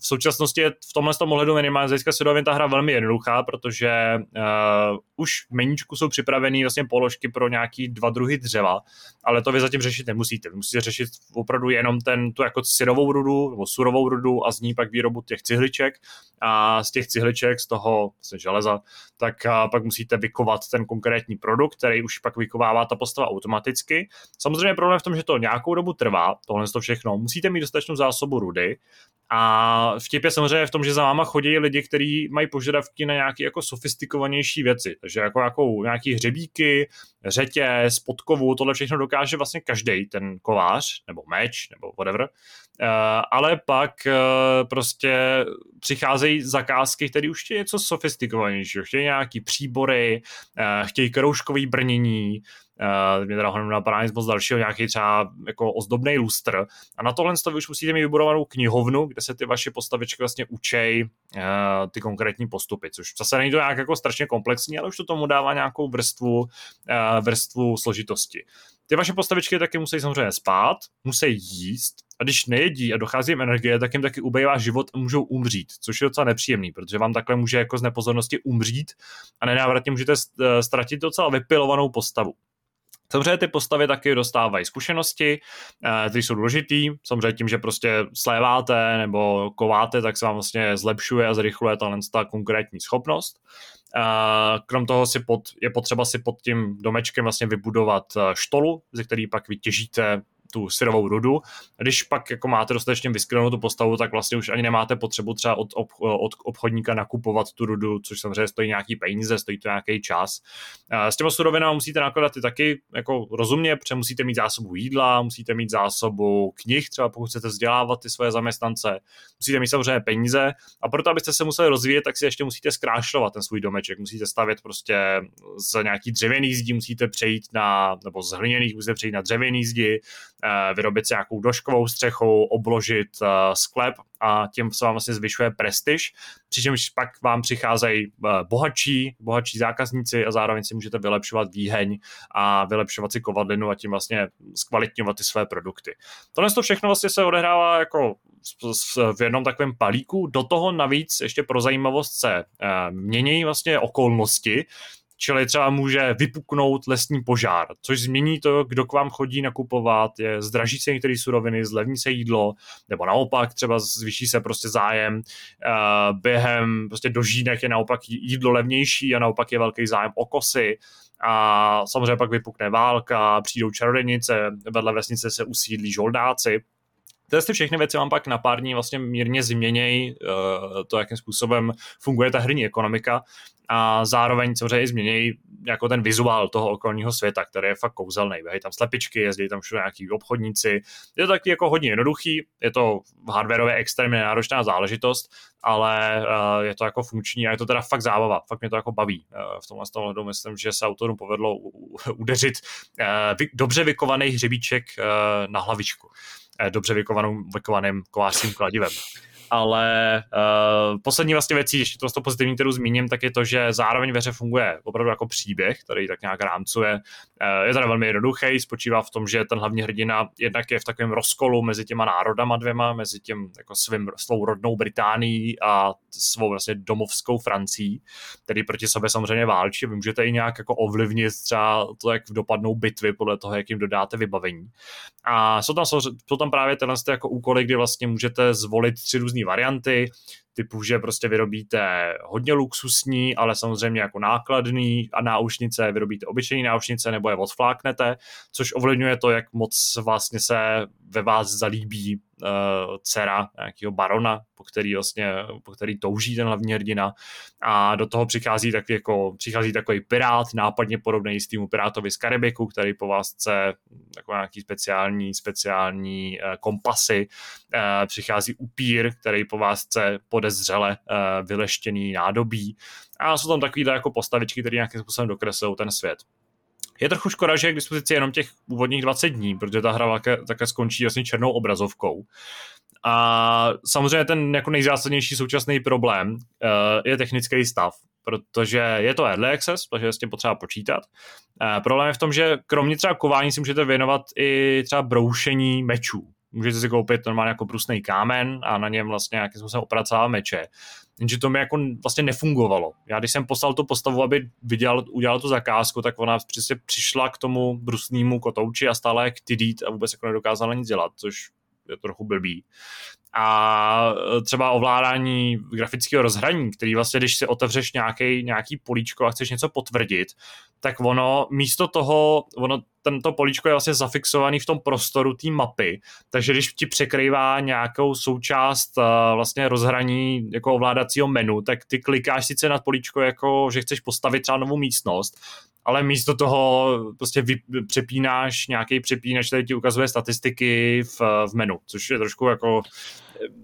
v současnosti je v tomhle tom ohledu minimálně z hlediska ta hra velmi jednoduchá, protože uh, už v meníčku jsou připravené vlastně položky pro nějaký dva druhy dřeva, ale to vy zatím řešit nemusíte. Vy musíte řešit opravdu jenom ten, tu jako syrovou rudu nebo surovou rudu a z ní pak výrobu těch cihliček a z těch cihliček, z toho vlastně železa, tak uh, pak musíte vykovat ten konkrétní produkt, který už pak vykovává ta postava automaticky. Samozřejmě problém v tom, že to nějakou dobu trvá, tohle to všechno. Musíte mít dostatečnou zásobu rudy, a vtip je samozřejmě v tom, že za váma chodí lidi, kteří mají požadavky na nějaké jako sofistikovanější věci. Takže jako, jako nějaký hřebíky, řetě, spodkovu, tohle všechno dokáže vlastně každý ten kovář, nebo meč, nebo whatever. Uh, ale pak uh, prostě přicházejí zakázky, které už chtějí něco sofistikovanějšího. Chtějí nějaký příbory, uh, chtějí kroužkový brnění, Uh, mě teda hodně napadá nic moc dalšího, nějaký třeba jako ozdobný lustr. A na tohle vy už musíte mít vybudovanou knihovnu, kde se ty vaše postavičky vlastně učej uh, ty konkrétní postupy, což zase není to nějak jako strašně komplexní, ale už to tomu dává nějakou vrstvu, uh, vrstvu složitosti. Ty vaše postavičky taky musí samozřejmě spát, musí jíst, a když nejedí a dochází jim energie, tak jim taky ubejvá život a můžou umřít, což je docela nepříjemný, protože vám takhle může jako z nepozornosti umřít a nenávratně můžete ztratit docela vypilovanou postavu. Samozřejmě ty postavy taky dostávají zkušenosti, eh, které jsou důležitý. Samozřejmě tím, že prostě sléváte nebo kováte, tak se vám vlastně zlepšuje a zrychluje ta konkrétní schopnost. Eh, krom toho si pod, je potřeba si pod tím domečkem vlastně vybudovat eh, štolu, ze který pak vytěžíte tu syrovou rudu. Když pak jako máte dostatečně vysklenou tu postavu, tak vlastně už ani nemáte potřebu třeba od, ob, od obchodníka nakupovat tu rudu, což samozřejmě stojí nějaký peníze, stojí to nějaký čas. S těma surovinami musíte nakládat i taky jako rozumně, protože musíte mít zásobu jídla, musíte mít zásobu knih, třeba pokud chcete vzdělávat ty svoje zaměstnance, musíte mít samozřejmě peníze a proto, abyste se museli rozvíjet, tak si ještě musíte zkrášlovat ten svůj domeček, musíte stavět prostě z nějaký dřevěný zdi, musíte přejít na, nebo z hliněných musíte přejít na dřevěný zdi, vyrobit si nějakou doškovou střechou, obložit eh, sklep a tím se vám vlastně zvyšuje prestiž, přičemž pak vám přicházejí eh, bohatší, bohatší zákazníci a zároveň si můžete vylepšovat výheň a vylepšovat si kovadlinu a tím vlastně zkvalitňovat ty své produkty. Tohle to všechno vlastně se odehrává jako v jednom takovém palíku. Do toho navíc ještě pro zajímavost se mění vlastně okolnosti, Čili třeba může vypuknout lesní požár, což změní to, kdo k vám chodí nakupovat, je zdraží se některé suroviny, zlevní se jídlo, nebo naopak třeba zvýší se prostě zájem. Uh, během prostě dožínek je naopak jídlo levnější a naopak je velký zájem o kosy. A samozřejmě pak vypukne válka, přijdou čarodějnice, vedle vesnice se usídlí žoldáci, Tyhle ty všechny věci vám pak na pár dní vlastně mírně změnějí uh, to, jakým způsobem funguje ta herní ekonomika a zároveň samozřejmě změnějí jako ten vizuál toho okolního světa, který je fakt kouzelný. Běhají tam slepičky, jezdí tam všude nějaký obchodníci. Je to taky jako hodně jednoduchý, je to hardwareově extrémně náročná záležitost, ale uh, je to jako funkční a je to teda fakt zábava, fakt mě to jako baví. Uh, v tomhle ohledu myslím, že se autorům povedlo udeřit dobře vykovaný hřebíček na hlavičku. Uh, dobře vykovaným kovářským kladivem ale uh, poslední vlastně věcí, ještě to, pozitivní, kterou zmíním, tak je to, že zároveň ve hře funguje opravdu jako příběh, který tak nějak rámcuje. Uh, je teda velmi jednoduchý, spočívá v tom, že ten hlavní hrdina jednak je v takovém rozkolu mezi těma národama dvěma, mezi tím jako svým, svou rodnou Británií a svou vlastně domovskou Francií, který proti sobě samozřejmě válčí. Vy můžete i nějak jako ovlivnit třeba to, jak dopadnou bitvy podle toho, jak jim dodáte vybavení. A jsou tam, jsou tam právě tyhle jako úkoly, kdy vlastně můžete zvolit tři různé varianty, typu, že prostě vyrobíte hodně luxusní, ale samozřejmě jako nákladný a náušnice, vyrobíte obyčejný náušnice nebo je odfláknete, což ovlivňuje to, jak moc vlastně se ve vás zalíbí uh, dcera nějakého barona, po který vlastně, po který touží ten hlavní hrdina a do toho přichází tak jako, přichází takový pirát, nápadně podobný s týmu Pirátovi z Karibiku, který po vás chce jako nějaký speciální, speciální uh, kompasy, uh, přichází upír, který po vás chce podezřele uh, vyleštěný nádobí a jsou tam takovýhle jako postavičky, které nějakým způsobem dokreslují ten svět. Je trochu škoda, že je k dispozici jenom těch úvodních 20 dní, protože ta hra také, také skončí vlastně černou obrazovkou. A samozřejmě ten jako nejzásadnější současný problém uh, je technický stav, protože je to early access, takže s tím potřeba počítat. Uh, problém je v tom, že kromě třeba kování si můžete věnovat i třeba broušení mečů. Můžete si koupit normálně jako brusný kámen a na něm vlastně nějakým způsobem opracovat meče. Jenže to mi jako vlastně nefungovalo. Já když jsem poslal tu postavu, aby viděl, udělal tu zakázku, tak ona přesně přišla k tomu brusnému kotouči a stále jak tydít a vůbec jako nedokázala nic dělat, což je trochu blbý. A třeba ovládání grafického rozhraní, který vlastně, když si otevřeš nějaký, nějaký políčko a chceš něco potvrdit, tak ono místo toho, ono tento políčko je vlastně zafixovaný v tom prostoru té mapy, takže když ti překrývá nějakou součást uh, vlastně rozhraní jako ovládacího menu, tak ty klikáš sice na políčko jako, že chceš postavit třeba novou místnost, ale místo toho prostě vy, přepínáš nějaký přepínač, který ti ukazuje statistiky v, v menu, což je trošku jako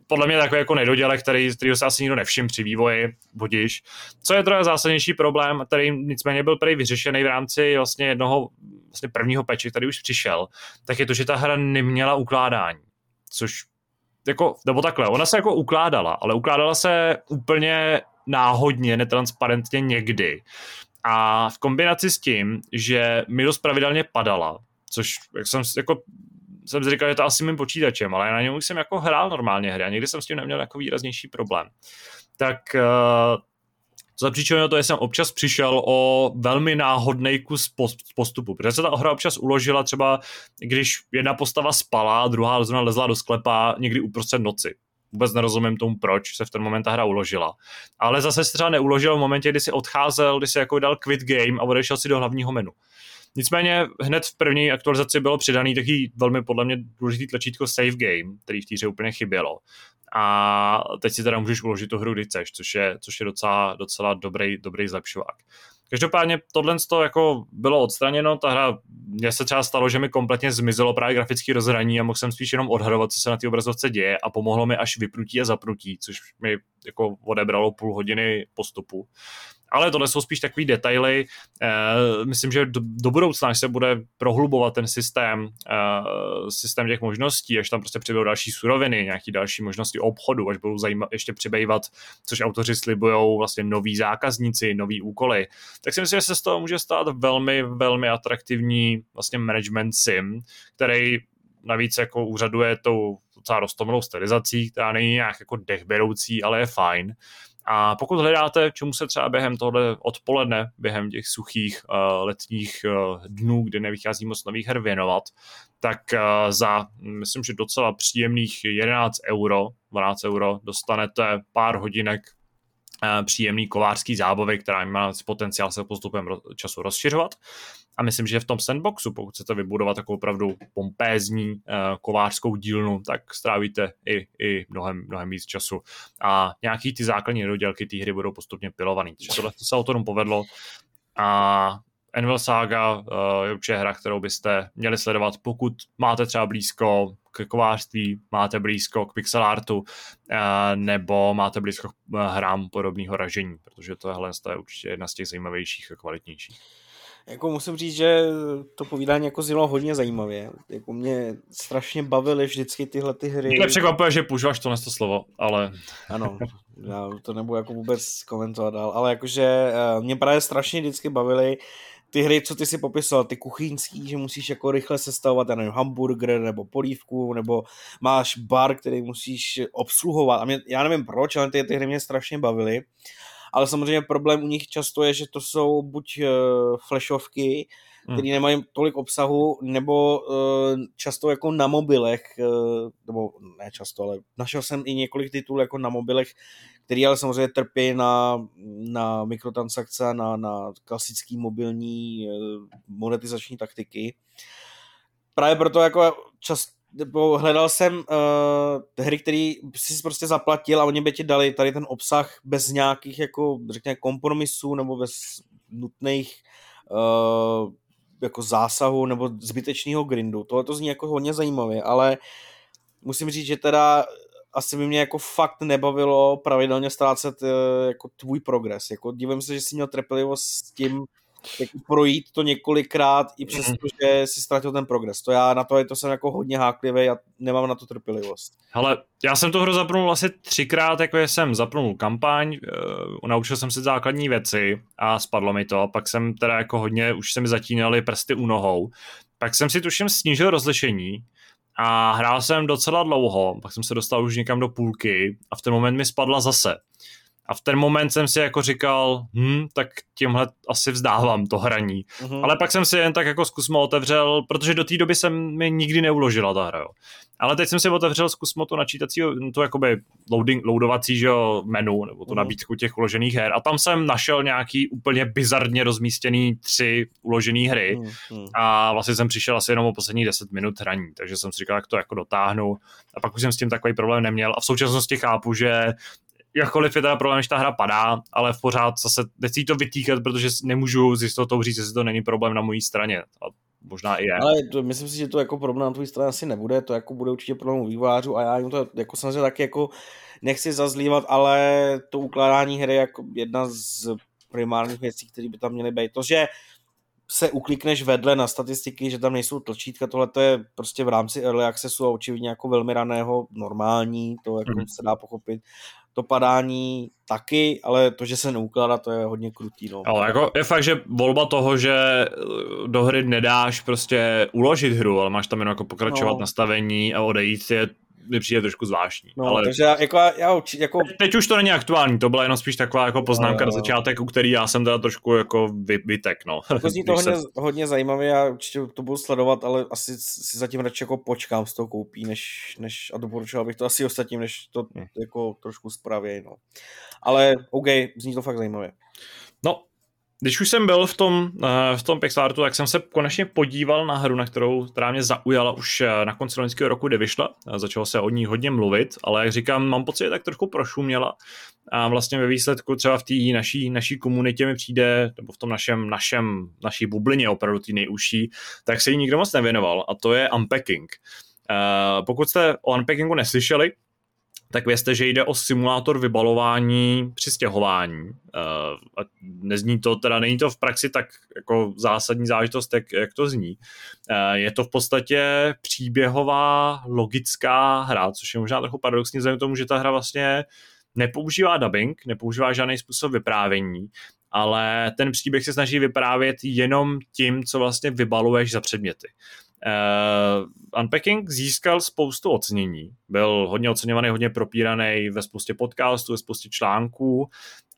podle mě takový jako nedodělek, který, který se asi nikdo nevšim při vývoji, budíš. Co je trochu zásadnější problém, který nicméně byl prý vyřešený v rámci vlastně jednoho vlastně prvního peče, který už přišel, tak je to, že ta hra neměla ukládání, což jako, nebo takhle, ona se jako ukládala, ale ukládala se úplně náhodně, netransparentně někdy. A v kombinaci s tím, že mi dost pravidelně padala, což jak jsem jako jsem si říkal, že to asi mým počítačem, ale na něm už jsem jako hrál normálně hry a někdy jsem s tím neměl jako výraznější problém. Tak uh, co zapříčinilo to, že jsem občas přišel o velmi náhodný kus postupu, protože se ta hra občas uložila třeba, když jedna postava spala, druhá zrovna lezla do sklepa někdy uprostřed noci. Vůbec nerozumím tomu, proč se v ten moment ta hra uložila. Ale zase se třeba neuložil v momentě, kdy si odcházel, kdy si jako dal quit game a odešel si do hlavního menu. Nicméně hned v první aktualizaci bylo přidaný taky velmi podle mě důležitý tlačítko Save Game, který v té hře úplně chybělo a teď si teda můžeš uložit tu hru, kdy chceš, což je, což je docela, docela dobrý, dobrý zlepšovák. Každopádně tohle to jako bylo odstraněno, ta hra, mně se třeba stalo, že mi kompletně zmizelo právě grafické rozhraní a mohl jsem spíš jenom odhadovat, co se na té obrazovce děje a pomohlo mi až vyprutí a zaprutí, což mi jako odebralo půl hodiny postupu ale tohle jsou spíš takové detaily. Uh, myslím, že do, do budoucna, až se bude prohlubovat ten systém, uh, systém těch možností, až tam prostě přibydou další suroviny, nějaké další možnosti obchodu, až budou zajíma, ještě přibývat, což autoři slibují vlastně noví zákazníci, noví úkoly, tak si myslím, že se z toho může stát velmi, velmi atraktivní vlastně management sim, který navíc jako úřaduje tou docela rostomilou stylizací, která není nějak jako dechberoucí, ale je fajn. A pokud hledáte, čemu se třeba během tohle odpoledne, během těch suchých uh, letních uh, dnů, kdy nevychází moc nových her věnovat, tak uh, za, myslím, že docela příjemných 11 euro, 12 euro, dostanete pár hodinek příjemný kovářský zábavy, která má potenciál se postupem času rozšiřovat. A myslím, že v tom sandboxu, pokud chcete vybudovat takovou opravdu pompézní uh, kovářskou dílnu, tak strávíte i, i mnohem, mnohem víc času. A nějaký ty základní dodělky té hry budou postupně pilovaný. Takže tohle se autorům povedlo. A Envil Saga uh, je určitě hra, kterou byste měli sledovat, pokud máte třeba blízko k kovářství, máte blízko k pixel artu, uh, nebo máte blízko k hrám podobného ražení, protože tohle je určitě jedna z těch zajímavějších a kvalitnějších. Jako musím říct, že to povídání jako znělo hodně zajímavě. Jako mě strašně bavily vždycky tyhle ty hry. Mě překvapuje, že používáš to to slovo, ale... Ano, já to nebudu jako vůbec komentovat dál, ale jakože uh, mě právě strašně vždycky bavily ty hry, co ty si popisoval, ty kuchyňský, že musíš jako rychle sestavovat, já nevím, hamburger nebo polívku, nebo máš bar, který musíš obsluhovat. A mě, já nevím proč, ale ty, ty hry mě strašně bavily ale samozřejmě problém u nich často je, že to jsou buď uh, flashovky, hmm. které nemají tolik obsahu, nebo uh, často jako na mobilech, uh, nebo ne často, ale našel jsem i několik titulů jako na mobilech, který ale samozřejmě trpí na, na mikrotransakce, na, na klasický mobilní uh, monetizační taktiky. Právě proto jako často nebo hledal jsem uh, hry, které si prostě zaplatil a oni by ti dali tady ten obsah bez nějakých jako řekněme kompromisů nebo bez nutných uh, jako zásahů nebo zbytečného grindu. Tohle to zní jako hodně zajímavě, ale musím říct, že teda asi by mě jako fakt nebavilo pravidelně ztrácet uh, jako tvůj progres. Jako divím se, že jsi měl trpělivost s tím, jako projít to několikrát i přesto, mhm. že si ztratil ten progres. To já na to, to jsem jako hodně háklivý a nemám na to trpělivost. Ale já jsem tu hru zapnul asi třikrát, jako jsem zapnul kampaň, uh, naučil jsem si základní věci a spadlo mi to, pak jsem teda jako hodně, už se mi zatínaly prsty u nohou, pak jsem si tuším snížil rozlišení, a hrál jsem docela dlouho, pak jsem se dostal už někam do půlky a v ten moment mi spadla zase. A v ten moment jsem si jako říkal, hm, tak tímhle asi vzdávám to hraní. Mm-hmm. Ale pak jsem si jen tak jako zkusmo otevřel, protože do té doby jsem mi nikdy neuložila ta hra, jo. Ale teď jsem si otevřel zkusmo to načítací, to jakoby loading, loadovací že jo, menu, nebo tu mm-hmm. nabídku těch uložených her. A tam jsem našel nějaký úplně bizarně rozmístěný tři uložené hry. Mm-hmm. A vlastně jsem přišel asi jenom o poslední 10 minut hraní, takže jsem si říkal, jak to jako dotáhnu. A pak už jsem s tím takový problém neměl. A v současnosti chápu, že jakkoliv je teda problém, že ta hra padá, ale v pořád zase nechci to vytýkat, protože nemůžu s jistotou říct, jestli to není problém na mojí straně. A možná i je. Ale to, myslím si, že to jako problém na tvojí straně asi nebude, to jako bude určitě problém u vývojářů a já jim to jako samozřejmě taky jako nechci zazlívat, ale to ukládání hry je jako jedna z primárních věcí, které by tam měly být. To, že se uklikneš vedle na statistiky, že tam nejsou tlčítka, tohle to je prostě v rámci early accessu a očividně jako velmi raného normální, to jako mm. se dá pochopit to padání taky, ale to, že se neukládá, to je hodně krutý. No. Ale jako je fakt, že volba toho, že do hry nedáš prostě uložit hru, ale máš tam jenom jako pokračovat no. nastavení a odejít, je mi přijde trošku zvláštní. No, ale... takže já, jako, já jako... Teď už to není aktuální, to byla jenom spíš taková jako poznámka no, no. na začátek, u který já jsem teda trošku jako vy, vytek, no. Jako zní to hodně, se... hodně zajímavé, já určitě to budu sledovat, ale asi si zatím radši jako počkám s tou koupí, než, než a doporučoval bych to asi ostatním, než to hmm. jako trošku spravěj, no. Ale OK, zní to fakt zajímavě. No, když už jsem byl v tom, uh, v tom Pixartu, tak jsem se konečně podíval na hru, na kterou, která mě zaujala už uh, na konci loňského roku, kdy vyšla. Uh, začalo se o ní hodně mluvit, ale jak říkám, mám pocit, že tak trošku prošuměla. A vlastně ve výsledku třeba v té naší, naší komunitě mi přijde, nebo v tom našem, našem, naší bublině opravdu ty nejužší, tak se jí nikdo moc nevěnoval a to je Unpacking. Pokud jste o Unpackingu neslyšeli, tak vězte, že jde o simulátor vybalování při stěhování. Uh, a nezní to, teda není to v praxi tak jako zásadní záležitost, jak, jak to zní. Uh, je to v podstatě příběhová logická hra, což je možná trochu paradoxní vzhledem tomu, že ta hra vlastně nepoužívá dubbing, nepoužívá žádný způsob vyprávění, ale ten příběh se snaží vyprávět jenom tím, co vlastně vybaluješ za předměty. Uh, Unpacking získal spoustu ocenění. Byl hodně oceňovaný, hodně propíraný ve spoustě podcastů, ve spoustě článků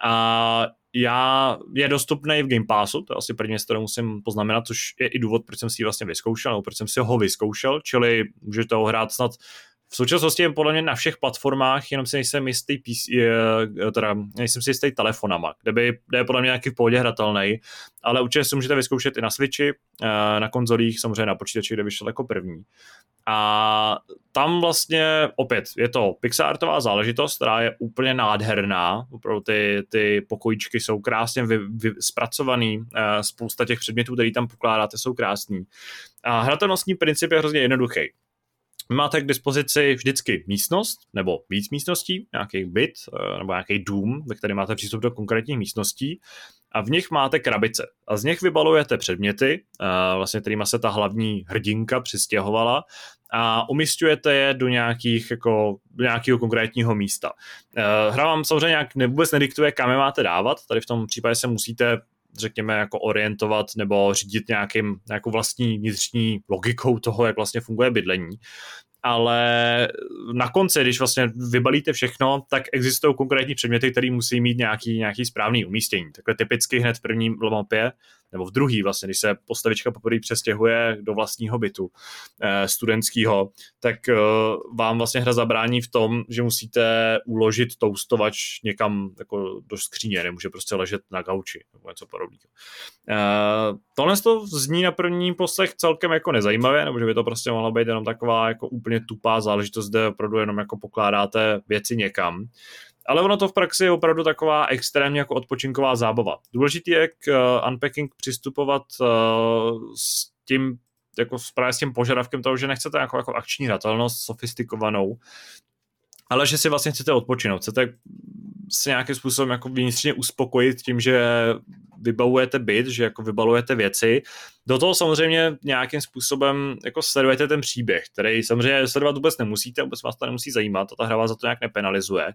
a já, je dostupný v Game Passu, to je asi první, kterou musím poznamenat, což je i důvod, proč jsem si ji vlastně vyzkoušel, nebo proč jsem si ho vyzkoušel, čili můžete ho hrát snad v současnosti je podle mě na všech platformách, jenom si nejsem jistý, PC, teda nejsem si jistý telefonama, kde, by, kde je podle mě nějaký v pohodě hratelný, ale určitě si můžete vyzkoušet i na Switchi, eh, na konzolích, samozřejmě na počítači, kde vyšel jako první. A tam vlastně opět je to pixartová záležitost, která je úplně nádherná. Opravdu ty, ty pokojičky jsou krásně vy, vy, zpracovaný, eh, spousta těch předmětů, které tam pokládáte, jsou krásný. A hratelnostní princip je hrozně jednoduchý máte k dispozici vždycky místnost nebo víc místností, nějaký byt eh, nebo nějaký dům, ve kterém máte přístup do konkrétních místností a v nich máte krabice a z nich vybalujete předměty, eh, vlastně kterýma se ta hlavní hrdinka přistěhovala a umistujete je do nějakých, jako, do nějakého konkrétního místa. Eh, hra vám samozřejmě nějak vůbec nediktuje, kam je máte dávat, tady v tom případě se musíte řekněme, jako orientovat nebo řídit nějakým, nějakou vlastní vnitřní logikou toho, jak vlastně funguje bydlení ale na konci, když vlastně vybalíte všechno, tak existují konkrétní předměty, které musí mít nějaký, nějaký správný umístění. Takhle typicky hned v prvním mapě nebo v druhý vlastně, když se postavička poprvé přestěhuje do vlastního bytu eh, studentského, tak eh, vám vlastně hra zabrání v tom, že musíte uložit toustovač někam jako do skříně, nemůže prostě ležet na gauči nebo něco podobného. Eh, tohle to zní na první poslech celkem jako nezajímavě, nebo že by to prostě mohla být jenom taková jako úplně tupá záležitost, kde opravdu jenom jako pokládáte věci někam ale ono to v praxi je opravdu taková extrémně jako odpočinková zábava. Důležitý je k uh, unpacking přistupovat uh, s tím jako právě s tím požadavkem toho, že nechcete jako, jako akční hratelnost sofistikovanou, ale že si vlastně chcete odpočinout, chcete se nějakým způsobem jako vnitřně uspokojit tím, že vybavujete byt, že jako vybalujete věci. Do toho samozřejmě nějakým způsobem jako sledujete ten příběh, který samozřejmě sledovat vůbec nemusíte, vůbec vás to nemusí zajímat a ta hra vás za to nějak nepenalizuje.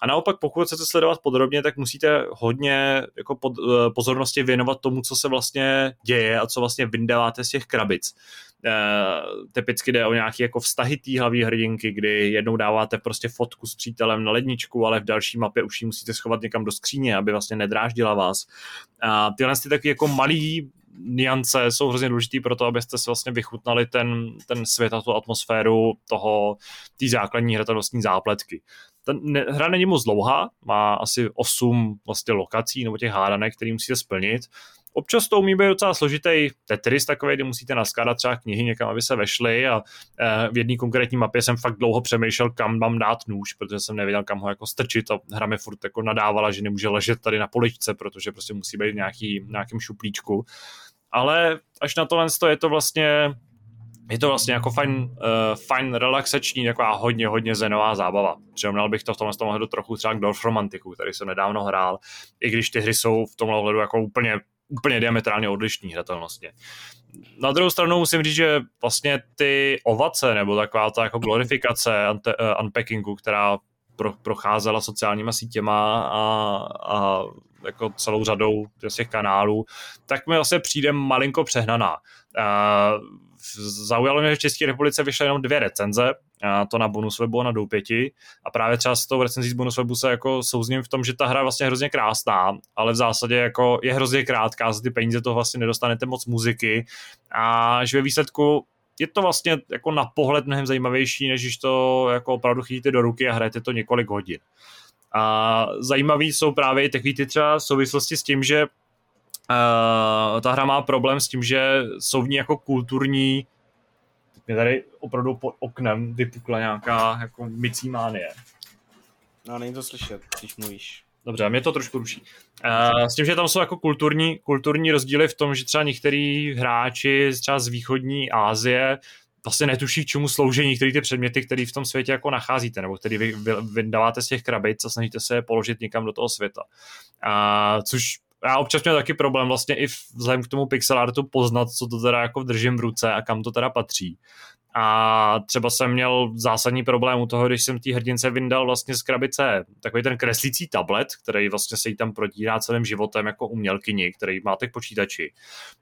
A naopak, pokud chcete sledovat podrobně, tak musíte hodně jako pod, eh, pozornosti věnovat tomu, co se vlastně děje a co vlastně vyndáváte z těch krabic. Uh, typicky jde o nějaké jako vztahy té hlavní hrdinky, kdy jednou dáváte prostě fotku s přítelem na ledničku, ale v další mapě už ji musíte schovat někam do skříně, aby vlastně nedráždila vás. A tyhle ty taky jako malý niance jsou hrozně důležitý pro to, abyste si vlastně vychutnali ten, ten svět a tu atmosféru toho, té základní hratelnostní zápletky. Ten ne, hra není moc dlouhá, má asi 8 vlastně lokací nebo těch hádanek, které musíte splnit Občas to umí být docela složitý Tetris takový, kdy musíte naskládat třeba knihy někam, aby se vešly a eh, v jedné konkrétní mapě jsem fakt dlouho přemýšlel, kam mám dát nůž, protože jsem nevěděl, kam ho jako strčit a hra mi furt jako nadávala, že nemůže ležet tady na poličce, protože prostě musí být v nějaký, nějakém šuplíčku. Ale až na tohle je to vlastně je to vlastně jako fajn, uh, fajn relaxační, taková hodně, hodně zenová zábava. Přirovnal bych to v tomhle tom trochu třeba k Dorf Romantiku, který jsem nedávno hrál, i když ty hry jsou v tomhle ohledu jako úplně úplně diametrálně odlišný hratelnostně. Na druhou stranu musím říct, že vlastně ty ovace nebo taková ta jako glorifikace uh, unpackingu, která pro, procházela sociálníma sítěma a, a jako celou řadou těch kanálů, tak mi vlastně přijde malinko přehnaná. Uh, zaujalo mě, že v České republice vyšly jenom dvě recenze, a to na bonus webu a na Doupěti. A právě třeba s tou recenzí z bonus webu se jako souzním v tom, že ta hra je vlastně hrozně krásná, ale v zásadě jako je hrozně krátká, za ty peníze to vlastně nedostanete moc muziky a že ve výsledku je to vlastně jako na pohled mnohem zajímavější, než když to jako opravdu chytíte do ruky a hrajete to několik hodin. A zajímavý jsou právě i takový ty třeba souvislosti s tím, že Uh, ta hra má problém s tím, že jsou v ní jako kulturní mě tady opravdu pod oknem vypukla nějaká jako mycí mánie. No, není to slyšet, když mluvíš. Dobře, mě to trošku ruší. Uh, s tím, že tam jsou jako kulturní, kulturní rozdíly v tom, že třeba některý hráči třeba z východní Asie vlastně netuší, k čemu slouží některé ty předměty, které v tom světě jako nacházíte, nebo které vy, vy, vydáváte z těch krabic a snažíte se je položit někam do toho světa. Uh, což já občas měl taky problém vlastně i vzhledem k tomu pixel artu poznat, co to teda jako držím v ruce a kam to teda patří. A třeba jsem měl zásadní problém u toho, když jsem té hrdince vyndal vlastně z krabice takový ten kreslící tablet, který vlastně se jí tam protírá celým životem jako umělkyni, který máte k počítači.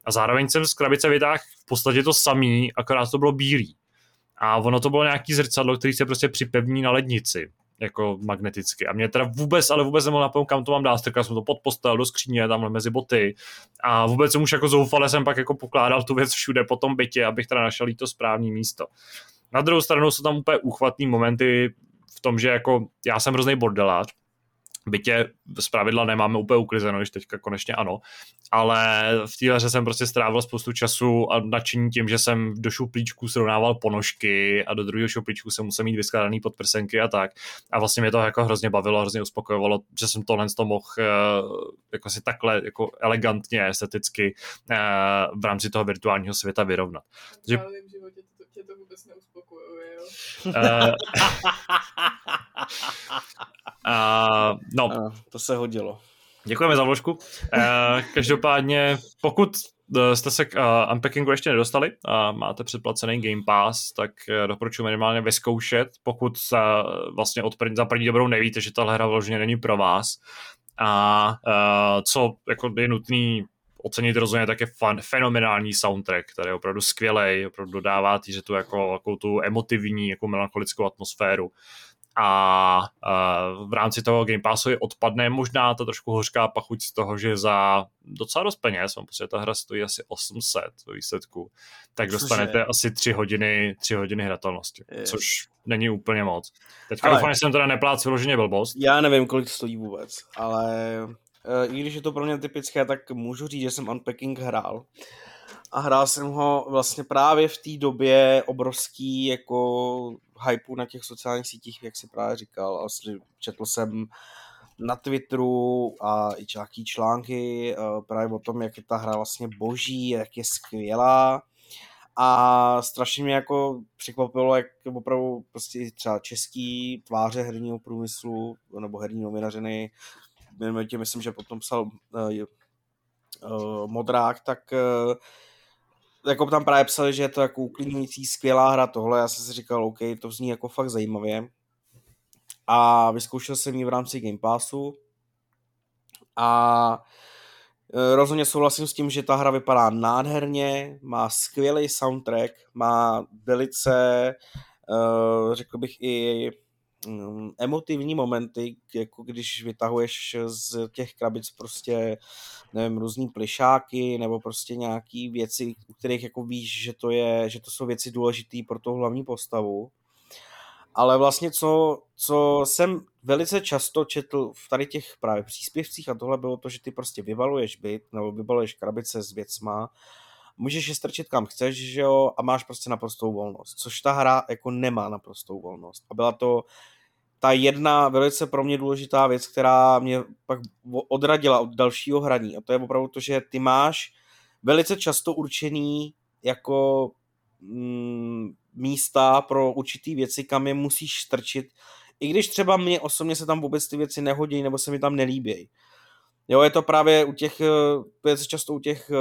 A zároveň jsem z krabice vytáhl v podstatě to samý, akorát to bylo bílý. A ono to bylo nějaký zrcadlo, který se prostě připevní na lednici jako magneticky. A mě teda vůbec, ale vůbec nemohl napovědět, kam to mám dát, strkal jsem to pod postel, do skříně, tamhle mezi boty. A vůbec jsem už jako zoufale jsem pak jako pokládal tu věc všude po tom bytě, abych teda našel to správné místo. Na druhou stranu jsou tam úplně úchvatné momenty v tom, že jako já jsem hrozný bordelář, bytě z pravidla nemáme úplně uklizeno, když teďka konečně ano, ale v té hře jsem prostě strávil spoustu času a nadšení tím, že jsem do šuplíčku srovnával ponožky a do druhého šuplíčku jsem musel mít vyskladaný podprsenky a tak. A vlastně mě to jako hrozně bavilo, hrozně uspokojovalo, že jsem tohle to mohl uh, jako si takhle jako elegantně, esteticky uh, v rámci toho virtuálního světa vyrovnat. Takže... to vůbec neuspokojuje, jo? Uh, Uh, no. Ano, to se hodilo. Děkujeme za vložku. Uh, každopádně, pokud eh, jste se k uh, unpackingu ještě nedostali a máte předplacený Game Pass, tak uh, doporučuji minimálně vyzkoušet, pokud uh, vlastně od první, za první dobrou nevíte, že ta hra vloženě není pro vás. A uh, co jako je nutný ocenit rozhodně tak je fan, fenomenální soundtrack, který je opravdu skvělý, opravdu dodává že tu jako, jako tu emotivní, jako melancholickou atmosféru a uh, v rámci toho Game Passu je odpadne možná ta trošku hořká pachuť z toho, že za docela dost peněz, mám pocit, ta hra stojí asi 800 ve výsledku, tak Což dostanete je? asi 3 hodiny, 3 hodiny hratelnosti, je. což není úplně moc. Teďka doufám, že jsem teda neplác vyloženě blbost. Já nevím, kolik stojí vůbec, ale i když je to pro mě typické, tak můžu říct, že jsem Unpacking hrál a hrál jsem ho vlastně právě v té době obrovský jako hypeu na těch sociálních sítích, jak si právě říkal. A četl jsem na Twitteru a i nějaký články uh, právě o tom, jak je ta hra vlastně boží, jak je skvělá. A strašně mě jako překvapilo, jak opravdu prostě třeba český tváře herního průmyslu nebo herní novinařiny, myslím, že potom psal uh, uh, Modrák, tak uh, jako tam právě psali, že je to jako uklidňující, skvělá hra tohle, já jsem si říkal, OK, to zní jako fakt zajímavě. A vyzkoušel jsem ji v rámci Game Passu a rozhodně souhlasím s tím, že ta hra vypadá nádherně, má skvělý soundtrack, má velice, řekl bych i emotivní momenty, jako když vytahuješ z těch krabic prostě, nevím, různý plišáky nebo prostě nějaký věci, u kterých jako víš, že to, je, že to jsou věci důležité pro tu hlavní postavu. Ale vlastně co, co jsem velice často četl v tady těch právě příspěvcích a tohle bylo to, že ty prostě vyvaluješ byt nebo vyvaluješ krabice s věcma můžeš je strčit kam chceš, že jo, a máš prostě naprostou volnost, což ta hra jako nemá naprostou volnost. A byla to ta jedna velice pro mě důležitá věc, která mě pak odradila od dalšího hraní. A to je opravdu to, že ty máš velice často určený jako mm, místa pro určitý věci, kam je musíš strčit, i když třeba mě osobně se tam vůbec ty věci nehodí nebo se mi tam nelíbějí. Jo, je to právě u těch, eh, často u těch eh,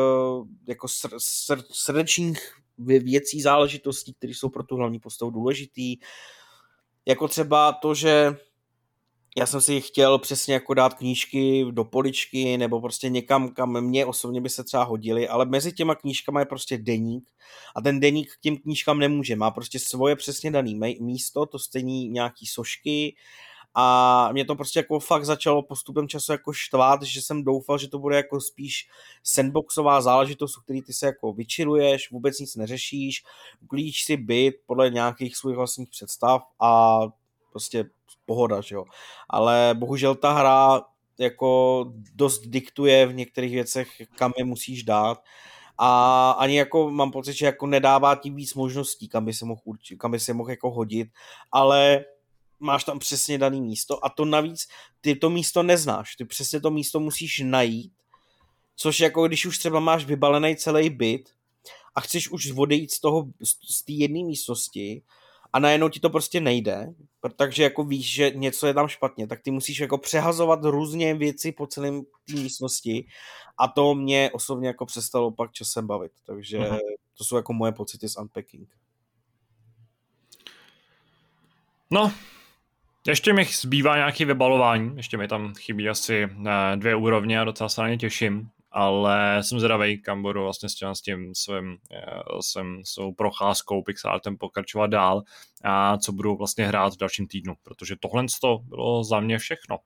jako sr, sr, srdečních věcí, záležitostí, které jsou pro tu hlavní postavu důležitý, jako třeba to, že já jsem si chtěl přesně jako dát knížky do poličky nebo prostě někam, kam mě osobně by se třeba hodily, ale mezi těma knížkama je prostě deník a ten deník k těm knížkám nemůže, má prostě svoje přesně dané místo, to stejný nějaký sošky a mě to prostě jako fakt začalo postupem času jako štvát, že jsem doufal, že to bude jako spíš sandboxová záležitost, u který ty se jako vyčiluješ, vůbec nic neřešíš, uklíč si byt podle nějakých svých vlastních představ a prostě pohoda, že jo. Ale bohužel ta hra jako dost diktuje v některých věcech, kam je musíš dát a ani jako mám pocit, že jako nedává ti víc možností, kam by se mohl, určit, kam by se mohl jako hodit, ale máš tam přesně daný místo a to navíc ty to místo neznáš, ty přesně to místo musíš najít, což jako když už třeba máš vybalený celý byt a chceš už odejít z toho, z té jedné místnosti a najednou ti to prostě nejde, takže jako víš, že něco je tam špatně, tak ty musíš jako přehazovat různě věci po celém té místnosti a to mě osobně jako přestalo pak časem bavit, takže uh-huh. to jsou jako moje pocity z Unpacking. No, ještě mi zbývá nějaký vybalování, ještě mi tam chybí asi eh, dvě úrovně a docela se na ně těším, ale jsem zvědavý, kam budu vlastně s tím, svým, eh, svým, svou procházkou Pixartem pokračovat dál a co budu vlastně hrát v dalším týdnu, protože tohle to bylo za mě všechno.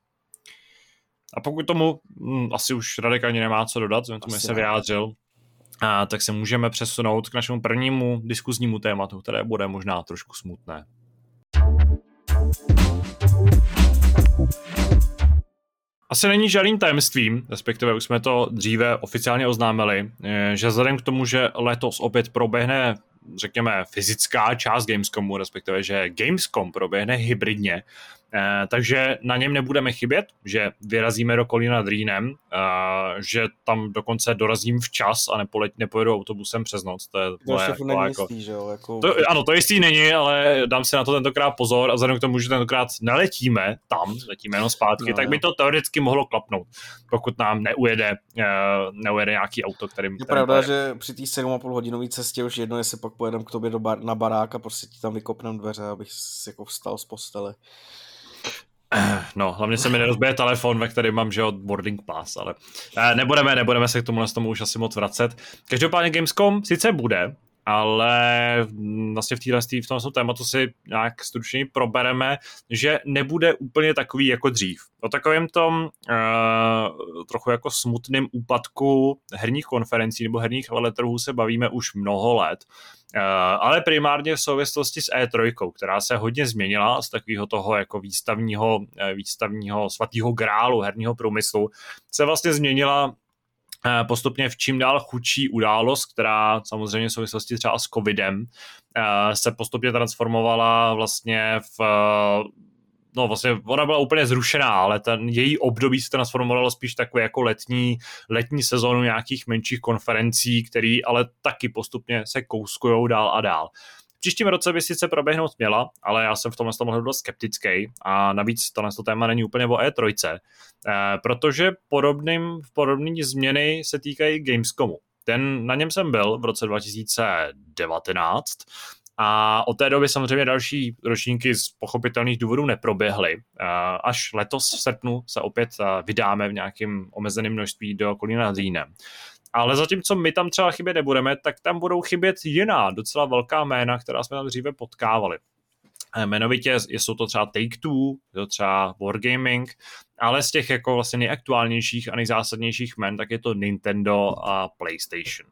A pokud tomu hm, asi už Radek ani nemá co dodat, tomu se vyjádřil, a, tak se můžeme přesunout k našemu prvnímu diskuznímu tématu, které bude možná trošku smutné. Asi není žádným tajemstvím, respektive už jsme to dříve oficiálně oznámili, eh, že vzhledem k tomu, že letos opět proběhne řekněme, fyzická část Gamescomu, respektive, že Gamescom proběhne hybridně, takže na něm nebudeme chybět, že vyrazíme do Kolína nad Rýnem, eh, že tam dokonce dorazím včas a nepoleť, nepojedu autobusem přes noc. To je to jako, není jako, jistý, že jo? Jako... To, ano, to jistý není, ale dám si na to tentokrát pozor a vzhledem k tomu, že tentokrát neletíme tam, letíme jenom zpátky, no, tak by to teoreticky mohlo klapnout, pokud nám neujede, uh, neujede nějaký auto, kterým... Je pravda, že při té 7,5 hodinové cestě už jedno, jestli pak pojedeme k tobě do bar, na barák a prostě ti tam vykopnem dveře, abych si jako vstal z postele. No, hlavně se mi nerozbije telefon, ve kterém mám, že boarding pass, ale eh, nebudeme, nebudeme se k tomu, tomu už asi moc vracet. Každopádně Gamescom sice bude, ale vlastně v, téhle, v tomhle tématu si nějak stručně probereme, že nebude úplně takový jako dřív. O takovém tom uh, trochu jako smutným úpadku herních konferencí nebo herních veletrhů se bavíme už mnoho let. Uh, ale primárně v souvislosti s E3, která se hodně změnila z takového toho jako výstavního, eh, výstavního svatého grálu herního průmyslu, se vlastně změnila postupně v čím dál chudší událost, která samozřejmě v souvislosti třeba s covidem eh, se postupně transformovala vlastně v no vlastně ona byla úplně zrušená, ale ten její období se transformovalo spíš takové jako letní, letní sezónu nějakých menších konferencí, které ale taky postupně se kouskujou dál a dál příštím roce by sice proběhnout měla, ale já jsem v tomhle mohl být skeptický a navíc tohle téma není úplně o E3, eh, protože podobným, podobný změny se týkají Gamescomu. Ten, na něm jsem byl v roce 2019 a od té doby samozřejmě další ročníky z pochopitelných důvodů neproběhly. Eh, až letos v srpnu se opět eh, vydáme v nějakém omezeném množství do Kolína nad Rýnem. Ale zatímco my tam třeba chybět nebudeme, tak tam budou chybět jiná docela velká jména, která jsme tam dříve potkávali. Eh, jmenovitě jsou to třeba Take-Two, to třeba Wargaming, ale z těch jako vlastně nejaktuálnějších a nejzásadnějších jmen, tak je to Nintendo a PlayStation.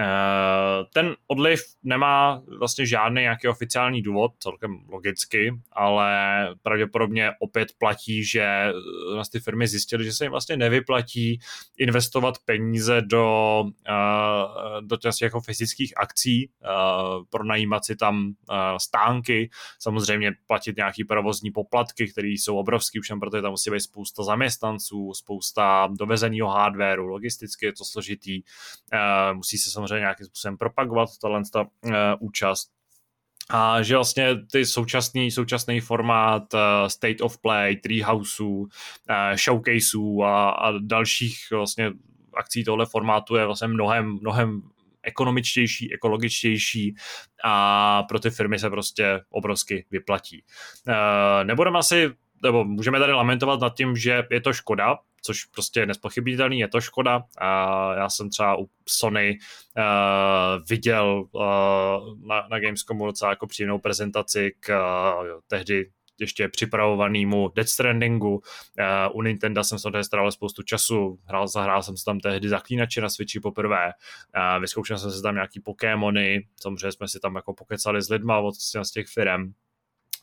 Eh, ten odliv nemá vlastně žádný nějaký oficiální důvod, celkem logicky, ale pravděpodobně opět platí, že vlastně ty firmy zjistily, že se jim vlastně nevyplatí investovat peníze do, eh, do těch jako fyzických akcí, eh, pronajímat si tam stánky, samozřejmě platit nějaký provozní poplatky, které jsou obrovský, už jen protože tam musí být spousta zaměstnanců, spousta dovezeného hardwareu, logisticky je to složitý, musí se samozřejmě nějakým způsobem propagovat tato ta, uh, účast. A že vlastně ty současný, současný formát uh, State of Play, Treehouseů, uh, Showcaseů a, a dalších vlastně akcí tohle formátu je vlastně mnohem, mnohem ekonomičtější, ekologičtější a pro ty firmy se prostě obrovsky vyplatí. Nebudeme asi nebo můžeme tady lamentovat nad tím, že je to škoda, což prostě je nespochybnitelný, je to škoda. A já jsem třeba u Sony uh, viděl uh, na, na Gamescomu docela jako příjemnou prezentaci k uh, tehdy ještě připravovanému Death Strandingu. Uh, u Nintendo jsem se strávil spoustu času, hrál, zahrál jsem se tam tehdy zaklínače na Switchi poprvé, uh, vyzkoušel jsem se tam nějaký Pokémony, samozřejmě jsme si tam jako pokecali s lidma od z těch firm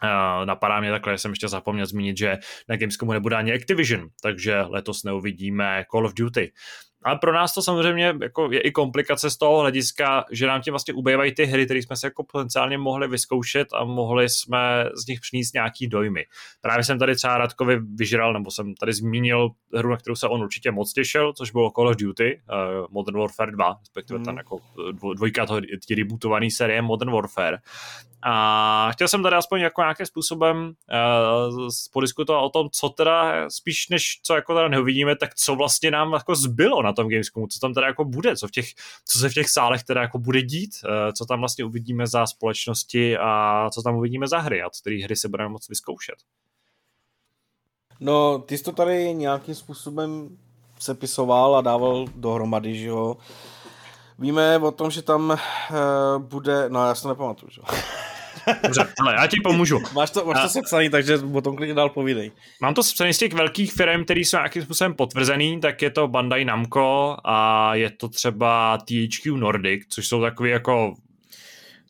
Uh, napadá mě takhle, jsem ještě zapomněl zmínit, že na Gamescomu nebude ani Activision, takže letos neuvidíme Call of Duty. Ale pro nás to samozřejmě jako je i komplikace z toho hlediska, že nám tím vlastně ubývají ty hry, které jsme se jako potenciálně mohli vyzkoušet a mohli jsme z nich přinést nějaký dojmy. Právě jsem tady třeba Radkovi vyžral, nebo jsem tady zmínil hru, na kterou se on určitě moc těšil, což bylo Call of Duty, uh, Modern Warfare 2, respektive mm. ten jako dvojka toho rebootovaný série Modern Warfare. A chtěl jsem tady aspoň jako nějakým způsobem uh, podiskutovat o tom, co teda spíš než co jako teda neuvidíme, tak co vlastně nám jako zbylo na tom Gamescomu, co tam teda jako bude, co, v těch, co se v těch sálech teda jako bude dít, uh, co tam vlastně uvidíme za společnosti a co tam uvidíme za hry a které hry se budeme moct vyzkoušet. No, ty jsi to tady nějakým způsobem sepisoval a dával dohromady, že jo. Víme o tom, že tam uh, bude, no já to nepamatuju, že jo. Dobře, ale já ti pomůžu. Máš to, máš to sepsaný, takže o tom klidně dál povídej. Mám to sepsaný z těch velkých firm, které jsou nějakým způsobem potvrzený, tak je to Bandai Namco a je to třeba THQ Nordic, což jsou takový jako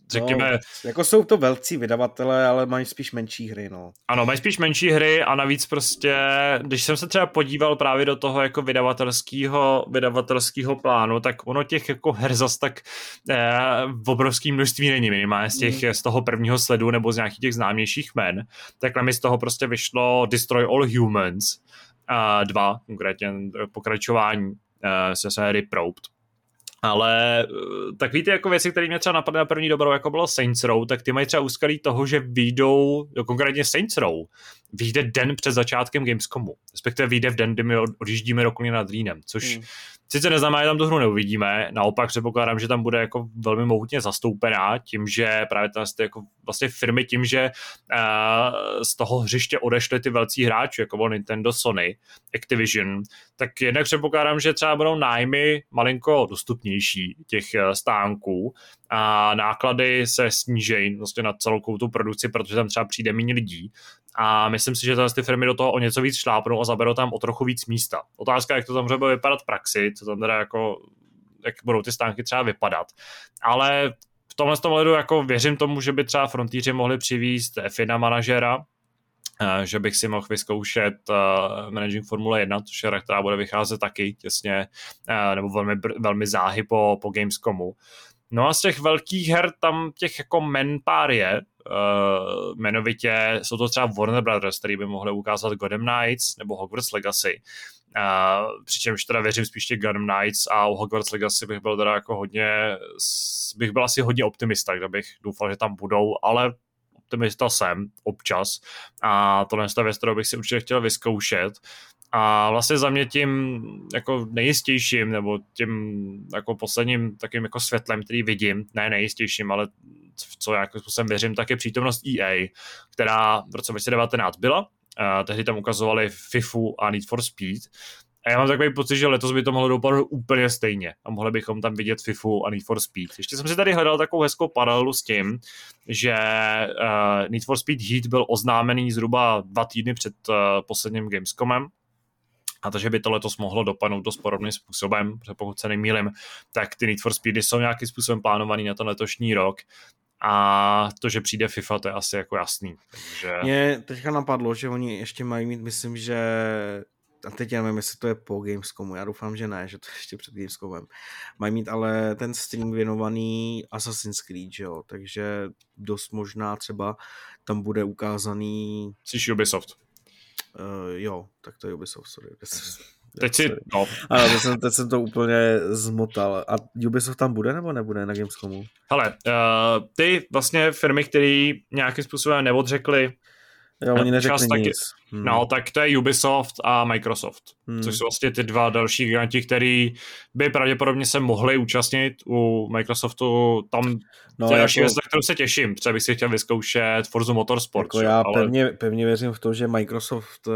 řekněme... No, jako jsou to velcí vydavatelé, ale mají spíš menší hry, no. Ano, mají spíš menší hry a navíc prostě, když jsem se třeba podíval právě do toho jako vydavatelského, vydavatelského plánu, tak ono těch jako her zas tak eh, v obrovském množství není minimálně z, těch, mm. z toho prvního sledu nebo z nějakých těch známějších men. Tak mi z toho prostě vyšlo Destroy All Humans, uh, dva, konkrétně pokračování uh, se série Probed ale eh, tak víte, jako věci, které mě třeba napadly na první dobrou, jako bylo Saints Row, tak ty mají třeba úskalí toho, že výjdou, konkrétně Saints Row, vyjde den před začátkem Gamescomu. Respektive vyjde v den, kdy my odjíždíme do nad Rýnem, což hmm. Sice neznamená, že tam tu hru neuvidíme, naopak předpokládám, že tam bude jako velmi mohutně zastoupená tím, že právě ty jako vlastně firmy tím, že uh, z toho hřiště odešly ty velcí hráči, jako bylo Nintendo, Sony, Activision, tak jednak předpokládám, že třeba budou nájmy malinko dostupnější těch eh, stánků a náklady se snížejí vlastně na celou tu produkci, protože tam třeba přijde méně lidí a myslím si, že ty firmy do toho o něco víc šlápnou a zaberou tam o trochu víc místa. Otázka, jak to tam bude vypadat v praxi, co tam teda jako, jak budou ty stánky třeba vypadat. Ale v tomhle tom ledu jako věřím tomu, že by třeba frontýři mohli přivízt FINA manažera, eh, že bych si mohl vyzkoušet uh, Managing Formule 1, což je která bude vycházet taky těsně, uh, nebo velmi, velmi záhy po, po Gamescomu. No a z těch velkých her tam těch jako men pár je, uh, jmenovitě jsou to třeba Warner Brothers, který by mohli ukázat Gotham Knights nebo Hogwarts Legacy. Uh, přičemž teda věřím spíš těch Gotham Knights a u Hogwarts Legacy bych byl teda jako hodně, bych byl asi hodně optimista, kde bych doufal, že tam budou, ale optimista jsem občas a tohle je věc, kterou bych si určitě chtěl vyzkoušet. A vlastně za mě tím jako nejistějším, nebo tím jako posledním takým jako světlem, který vidím, ne nejistějším, ale co já jako způsobem věřím, tak je přítomnost EA, která v roce 2019 byla. Uh, tehdy tam ukazovali FIFU a Need for Speed. A já mám takový pocit, že letos by to mohlo dopadnout úplně stejně a mohli bychom tam vidět FIFU a Need for Speed. Ještě jsem si tady hledal takovou hezkou paralelu s tím, že uh, Need for Speed Heat byl oznámený zhruba dva týdny před uh, posledním Gamescomem, a to, že by to letos mohlo dopadnout dost podobným způsobem, protože pokud se nemýlim, tak ty Need for Speedy jsou nějakým způsobem plánovaný na ten letošní rok a to, že přijde FIFA, to je asi jako jasný. Takže... Mě teďka napadlo, že oni ještě mají mít, myslím, že a teď já nevím, jestli to je po Gamescomu, já doufám, že ne, že to je ještě před Gamescomem. Mají mít ale ten stream věnovaný Assassin's Creed, že jo, takže dost možná třeba tam bude ukázaný... Jsi Ubisoft. Uh, jo, tak to je Ubisoft, sorry. Teď si, no. Ale teď jsem, teď jsem to úplně zmotal. A Ubisoft tam bude nebo nebude na Gamescomu? Hele, uh, ty vlastně firmy, které nějakým způsobem neodřekly Jo, oni neřekli nic. Taky, Hmm. No, tak to je Ubisoft a Microsoft, hmm. což jsou vlastně ty dva další giganti, který by pravděpodobně se mohli účastnit u Microsoftu. Tam no, to je další jako, věc, na kterou se těším. Třeba bych si chtěl vyzkoušet Forza Motorsport. Jako já ale... pevně, pevně věřím v to, že Microsoft uh,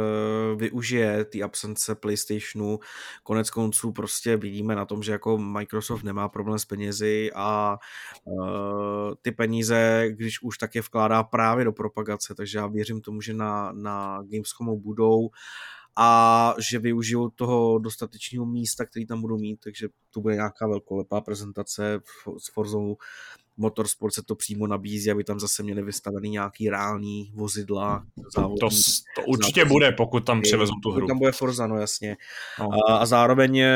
využije ty absence PlayStationu. Konec konců prostě vidíme na tom, že jako Microsoft nemá problém s penězi a uh, ty peníze, když už tak je vkládá právě do propagace, takže já věřím tomu, že na, na Gamescomu budou a že využijou toho dostatečného místa, který tam budou mít, takže to bude nějaká velkolepá prezentace s Forzou Motorsport se to přímo nabízí, aby tam zase měli vystavený nějaký reální vozidla. Závodní, to, to určitě závodní. bude, pokud tam přivezou tu hru. Tam bude Forza, no jasně. No. A, a zároveň eh,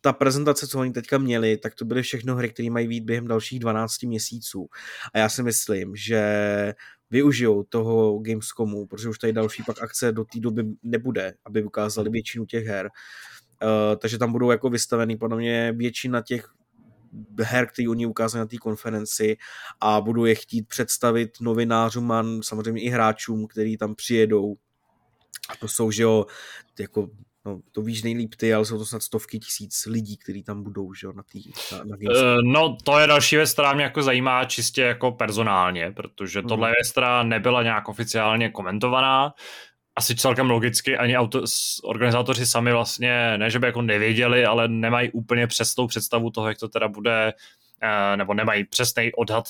ta prezentace, co oni teďka měli, tak to byly všechno hry, které mají být během dalších 12 měsíců. A já si myslím, že využijou toho Gamescomu, protože už tady další pak akce do té doby nebude, aby ukázali většinu těch her. Uh, takže tam budou jako vystavený podle mě většina těch her, které oni ukázali na té konferenci a budou je chtít představit novinářům a samozřejmě i hráčům, kteří tam přijedou. A to jsou, že jo, jako no, to víš nejlíp ty, ale jsou to snad stovky tisíc lidí, kteří tam budou, že jo, na, tý, na, na uh, No, to je další věc, která mě jako zajímá čistě jako personálně, protože hmm. tohle věc, která nebyla nějak oficiálně komentovaná, asi celkem logicky, ani auto, organizátoři sami vlastně, ne že by jako nevěděli, ale nemají úplně přesnou představu toho, jak to teda bude, uh, nebo nemají přesný odhad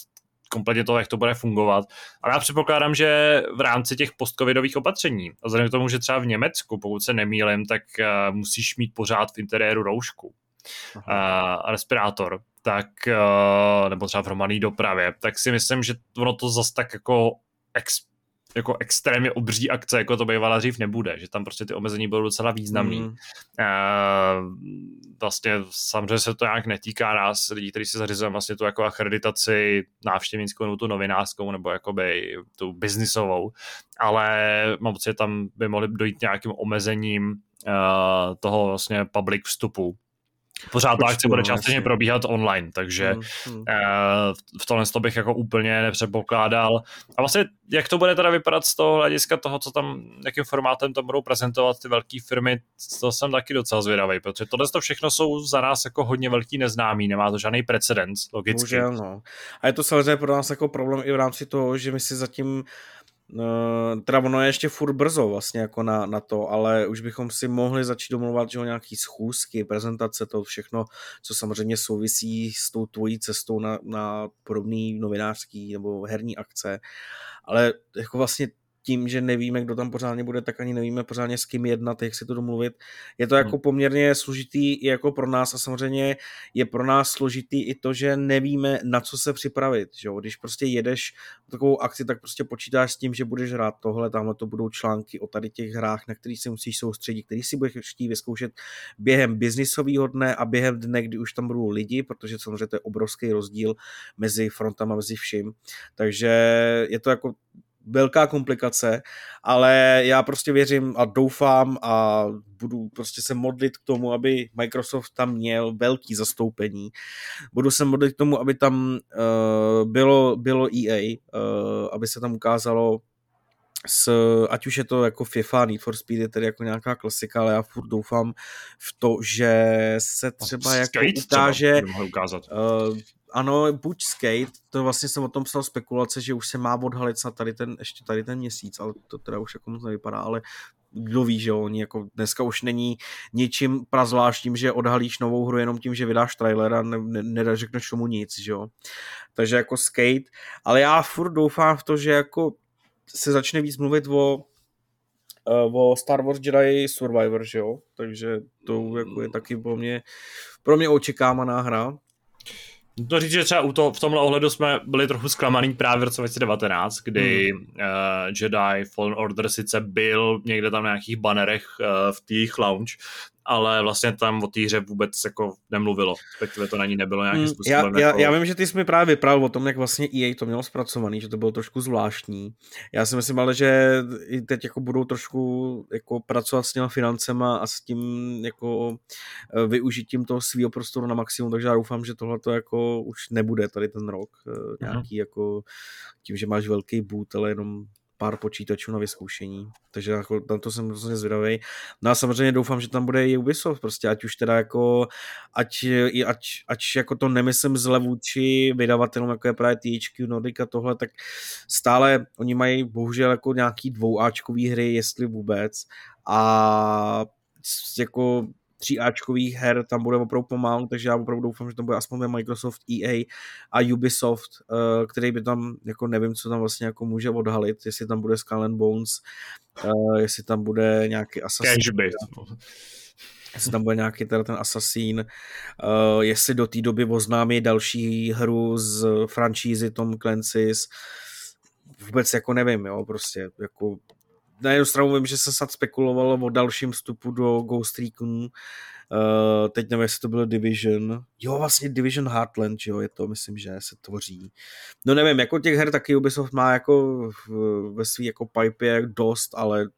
kompletně toho, jak to bude fungovat. Ale já předpokládám, že v rámci těch postcovidových opatření, a vzhledem k tomu, že třeba v Německu, pokud se nemýlim, tak uh, musíš mít pořád v interiéru roušku a uh, respirátor, tak, uh, nebo třeba v hromadné dopravě, tak si myslím, že ono to zase tak jako ex, jako extrémně obří akce, jako to bývala dřív nebude, že tam prostě ty omezení budou docela významný. Mm. Uh, vlastně samozřejmě se to nějak netýká nás, lidí, kteří si zařizujeme vlastně tu jako akreditaci návštěvnickou nebo tu novinářskou nebo jakoby tu biznisovou, ale mám pocit, že tam by mohly dojít nějakým omezením uh, toho vlastně public vstupu pořád ta akce bude částečně probíhat online, takže hmm, hmm. Uh, v tomhle to bych jako úplně nepředpokládal. A vlastně, jak to bude teda vypadat z toho hlediska toho, co tam, jakým formátem to budou prezentovat ty velké firmy, to jsem taky docela zvědavý, protože tohle to všechno jsou za nás jako hodně velký neznámý, nemá to žádný precedens, logicky. Bohužel, no. A je to samozřejmě pro nás jako problém i v rámci toho, že my si zatím teda ono je ještě furt brzo vlastně jako na, na to, ale už bychom si mohli začít domluvat, že o nějaký schůzky, prezentace, to všechno, co samozřejmě souvisí s tou tvojí cestou na, na podobný novinářský nebo herní akce, ale jako vlastně tím, že nevíme, kdo tam pořádně bude, tak ani nevíme pořádně s kým jednat, jak si to domluvit. Je to jako hmm. poměrně složitý i jako pro nás a samozřejmě je pro nás složitý i to, že nevíme, na co se připravit. Že jo? Když prostě jedeš takovou akci, tak prostě počítáš s tím, že budeš hrát tohle, tamhle to budou články o tady těch hrách, na kterých se musíš soustředit, který si budeš chtít vyzkoušet během biznisového dne a během dne, kdy už tam budou lidi, protože samozřejmě to je obrovský rozdíl mezi frontama, mezi vším. Takže je to jako velká komplikace, ale já prostě věřím a doufám a budu prostě se modlit k tomu, aby Microsoft tam měl velký zastoupení. Budu se modlit k tomu, aby tam uh, bylo, bylo EA, uh, eh, aby se tam ukázalo s, ať už je to jako FIFA, Need for Speed je tedy jako nějaká klasika, ale já furt doufám v to, že se třeba jako ukáže uh, ano, buď Skate, to vlastně jsem o tom psal spekulace, že už se má odhalit na tady ten, ještě tady ten měsíc, ale to teda už jako moc nevypadá, ale kdo ví, že oni jako dneska už není ničím prazvláštním, že odhalíš novou hru jenom tím, že vydáš trailer a ne, ne, tomu nic, že jo. Takže jako Skate, ale já furt doufám v to, že jako se začne víc mluvit o eh, o Star Wars Jedi Survivor, že jo, takže to jako je taky pro mě, pro mě očekávaná hra, to říct, že třeba u to, v tomhle ohledu jsme byli trochu zklamaný právě v roce 2019, kdy hmm. uh, Jedi Fallen Order sice byl někde tam na nějakých banerech uh, v těch lounge, ale vlastně tam o té hře vůbec jako nemluvilo, respektive to na ní nebylo nějakým hmm, způsobem. Já, jako... já, já vím, že ty jsi mi právě vyprávěl o tom, jak vlastně EA to mělo zpracovaný, že to bylo trošku zvláštní. Já si myslím ale, že i teď jako budou trošku jako pracovat s těma financema a s tím jako eh, využitím toho svého prostoru na maximum, takže já doufám, že tohle to jako už nebude tady ten rok uh nějaký jako tím, že máš velký boot, ale jenom pár počítačů na vyzkoušení, takže jako na to jsem hrozně zvědavý. No a samozřejmě doufám, že tam bude i Ubisoft, prostě ať už teda jako, ať, ať, ať jako to nemyslím zle vůči vydavatelům, jako je právě THQ Nordic a tohle, tak stále oni mají bohužel jako nějaký dvouáčkový hry, jestli vůbec a jako tříáčkových her tam bude opravdu pomalu, takže já opravdu doufám, že to bude aspoň Microsoft, EA a Ubisoft, uh, který by tam, jako nevím, co tam vlastně jako může odhalit, jestli tam bude Skull and Bones, uh, jestli tam bude nějaký Assassin's Creed. jestli tam bude nějaký teda ten Assassin, uh, jestli do té doby oznámí další hru z franšízy Tom Clancy's, vůbec jako nevím, jo, prostě jako na jednu stranu vím, že se snad spekulovalo o dalším vstupu do Ghost Recon, uh, teď nevím, jestli to bylo Division, jo, vlastně Division Heartland, jo, je to, myslím, že se tvoří. No nevím, jako těch her taky Ubisoft má jako ve svý jako pipe dost, ale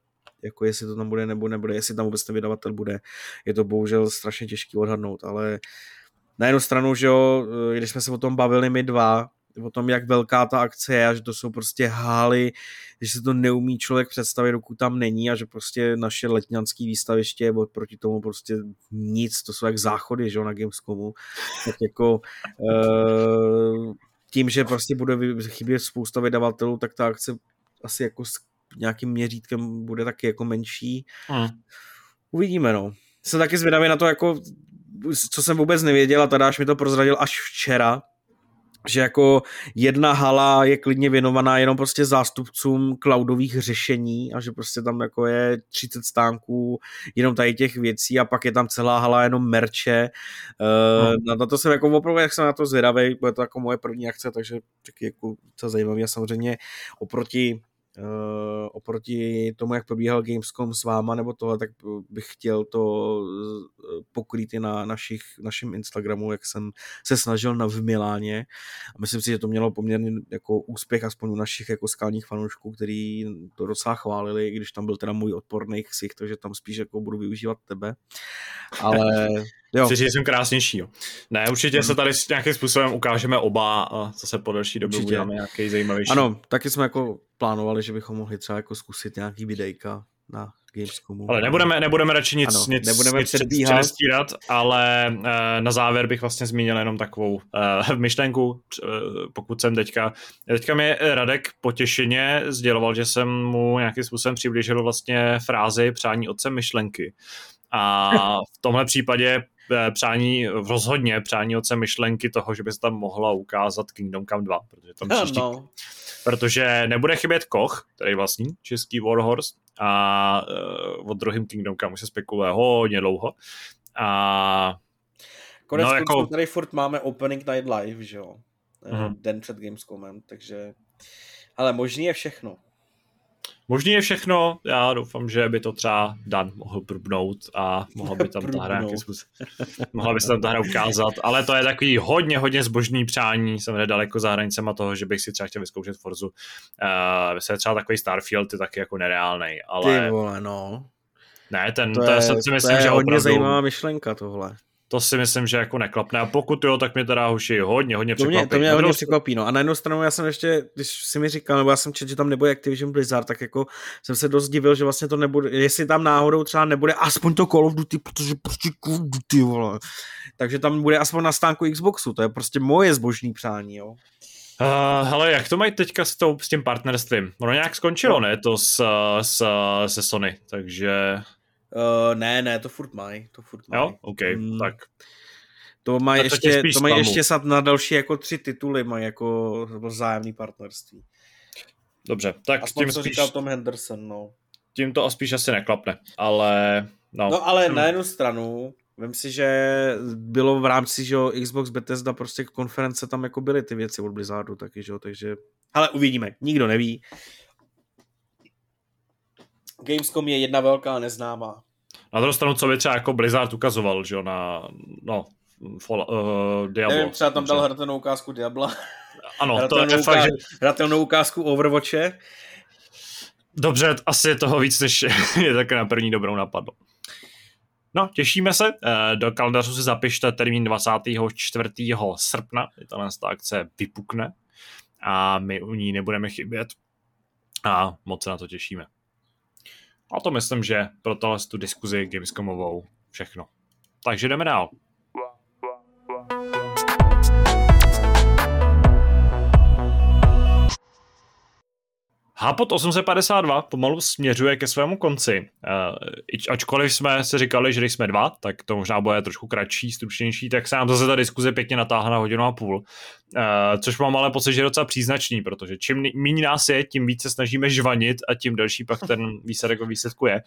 jako jestli to tam bude nebo nebude, jestli tam vůbec ten vydavatel bude, je to bohužel strašně těžký odhadnout, ale na jednu stranu, že jo, když jsme se o tom bavili my dva, o tom, jak velká ta akce je a že to jsou prostě haly, že se to neumí člověk představit, dokud tam není a že prostě naše letňanský výstaviště je proti tomu prostě nic, to jsou jak záchody, že jo, na Gamescomu, tak jako uh, tím, že prostě bude chybět spousta vydavatelů, tak ta akce asi jako s nějakým měřítkem bude taky jako menší. Hmm. Uvidíme, no. Jsem taky zvědavý na to, jako co jsem vůbec nevěděl a Tadáš mi to prozradil až včera, že jako jedna hala je klidně věnovaná jenom prostě zástupcům cloudových řešení a že prostě tam jako je 30 stánků jenom tady těch věcí a pak je tam celá hala jenom merče. Uh, no. Na to jsem jako opravdu, jak jsem na to zvědavý, bude to jako moje první akce, takže taky jako to zajímavé a samozřejmě oproti oproti tomu, jak probíhal Gamescom s váma nebo tohle, tak bych chtěl to pokrýt i na našich, našem Instagramu, jak jsem se snažil na v Miláně a myslím si, že to mělo poměrně jako úspěch aspoň u našich jako skalních fanoušků, který to docela chválili, i když tam byl teda můj odporný ksich, takže tam spíš jako budu využívat tebe, ale Jo. Chci říct, že jsem krásnější. Jo. Ne, určitě se tady s nějakým způsobem ukážeme oba a zase po delší době uděláme nějaký zajímavější. Ano, taky jsme jako plánovali, že bychom mohli třeba jako zkusit nějaký videjka na Gamescomu. Ale nebudeme, nebudeme radši nic, ano, nic, nebudeme nic předstírat, ale uh, na závěr bych vlastně zmínil jenom takovou uh, myšlenku, uh, pokud jsem teďka, teďka mi Radek potěšeně sděloval, že jsem mu nějakým způsobem přiblížil vlastně frázi přání otce myšlenky. A v tomhle případě přání, rozhodně přání oce myšlenky toho, že by se tam mohla ukázat Kingdom Come 2, protože tam příští, no. Protože nebude chybět Koch, který vlastní český Warhorse a uh, od druhým Kingdom Come už se spekuluje hodně dlouho a Konec no, jako... tady furt máme Opening Night Live, že jo? Uh-huh. Den před Gamescomem, takže ale možný je všechno. Možný je všechno, já doufám, že by to třeba Dan mohl probnout a mohla by tam ta hra mohla by se tam ta hra ukázat, ale to je takový hodně, hodně zbožný přání, jsem daleko za hranicema toho, že bych si třeba chtěl vyzkoušet Forzu. Uh, se třeba takový Starfield je taky jako nereálný, ale... Ty vole, no. Ne, ten, to, to je, si myslím, to je že hodně opravdu... zajímavá myšlenka tohle to si myslím, že jako neklapne. A pokud jo, tak mě teda hoši hodně, hodně překvapí. To mě, to mě hodně překvapí, no. A na jednu stranu já jsem ještě, když si mi říkal, nebo já jsem četl, že tam nebude Activision Blizzard, tak jako jsem se dost divil, že vlastně to nebude, jestli tam náhodou třeba nebude aspoň to Call of Duty, protože prostě Call of Duty, vole. Takže tam bude aspoň na stánku Xboxu, to je prostě moje zbožní přání, jo. Uh, hele, jak to mají teďka s, tou, s tím partnerstvím? Ono nějak skončilo, no. ne, to s, s, se Sony, takže Uh, ne, ne, to furt mají, to furt mají. Jo, OK, hmm. tak. To mají ještě, to mají ještě snad na další jako tři tituly, mají jako vzájemný partnerství. Dobře, tak Aspoň tím co spíš... říkal Tom Henderson, no. Tím to spíš asi neklapne, ale... No, no ale hmm. na jednu stranu, Vím si, že bylo v rámci že Xbox Bethesda prostě konference, tam jako byly ty věci od Blizzardu taky, že takže... Ale uvidíme, nikdo neví. Gamescom je jedna velká neznámá. Na druhou stranu, co by třeba jako Blizzard ukazoval, že jo, na, no, Fall, uh, Diablo. Nevím, třeba tam dal hratelnou ukázku Diabla. Ano, to je fakt, že... Hratelnou ukázku Overwatche. Dobře, asi je toho víc, než je tak na první dobrou napadlo. No, těšíme se. Eh, do kalendářů si zapište termín 24. srpna, kdy tahle akce vypukne a my u ní nebudeme chybět a moc se na to těšíme. A to myslím, že pro tohle tu diskuzi Gamescomovou všechno. Takže jdeme dál. Hápot 852 pomalu směřuje ke svému konci. Uh, ačkoliv jsme si říkali, že když jsme dva, tak to možná bude trošku kratší, stručnější, tak se nám zase ta diskuze pěkně natáhla na hodinu a půl. Uh, což mám ale pocit, že je docela příznačný, protože čím méně nás je, tím více snažíme žvanit a tím delší pak ten výsledek o výsledku je.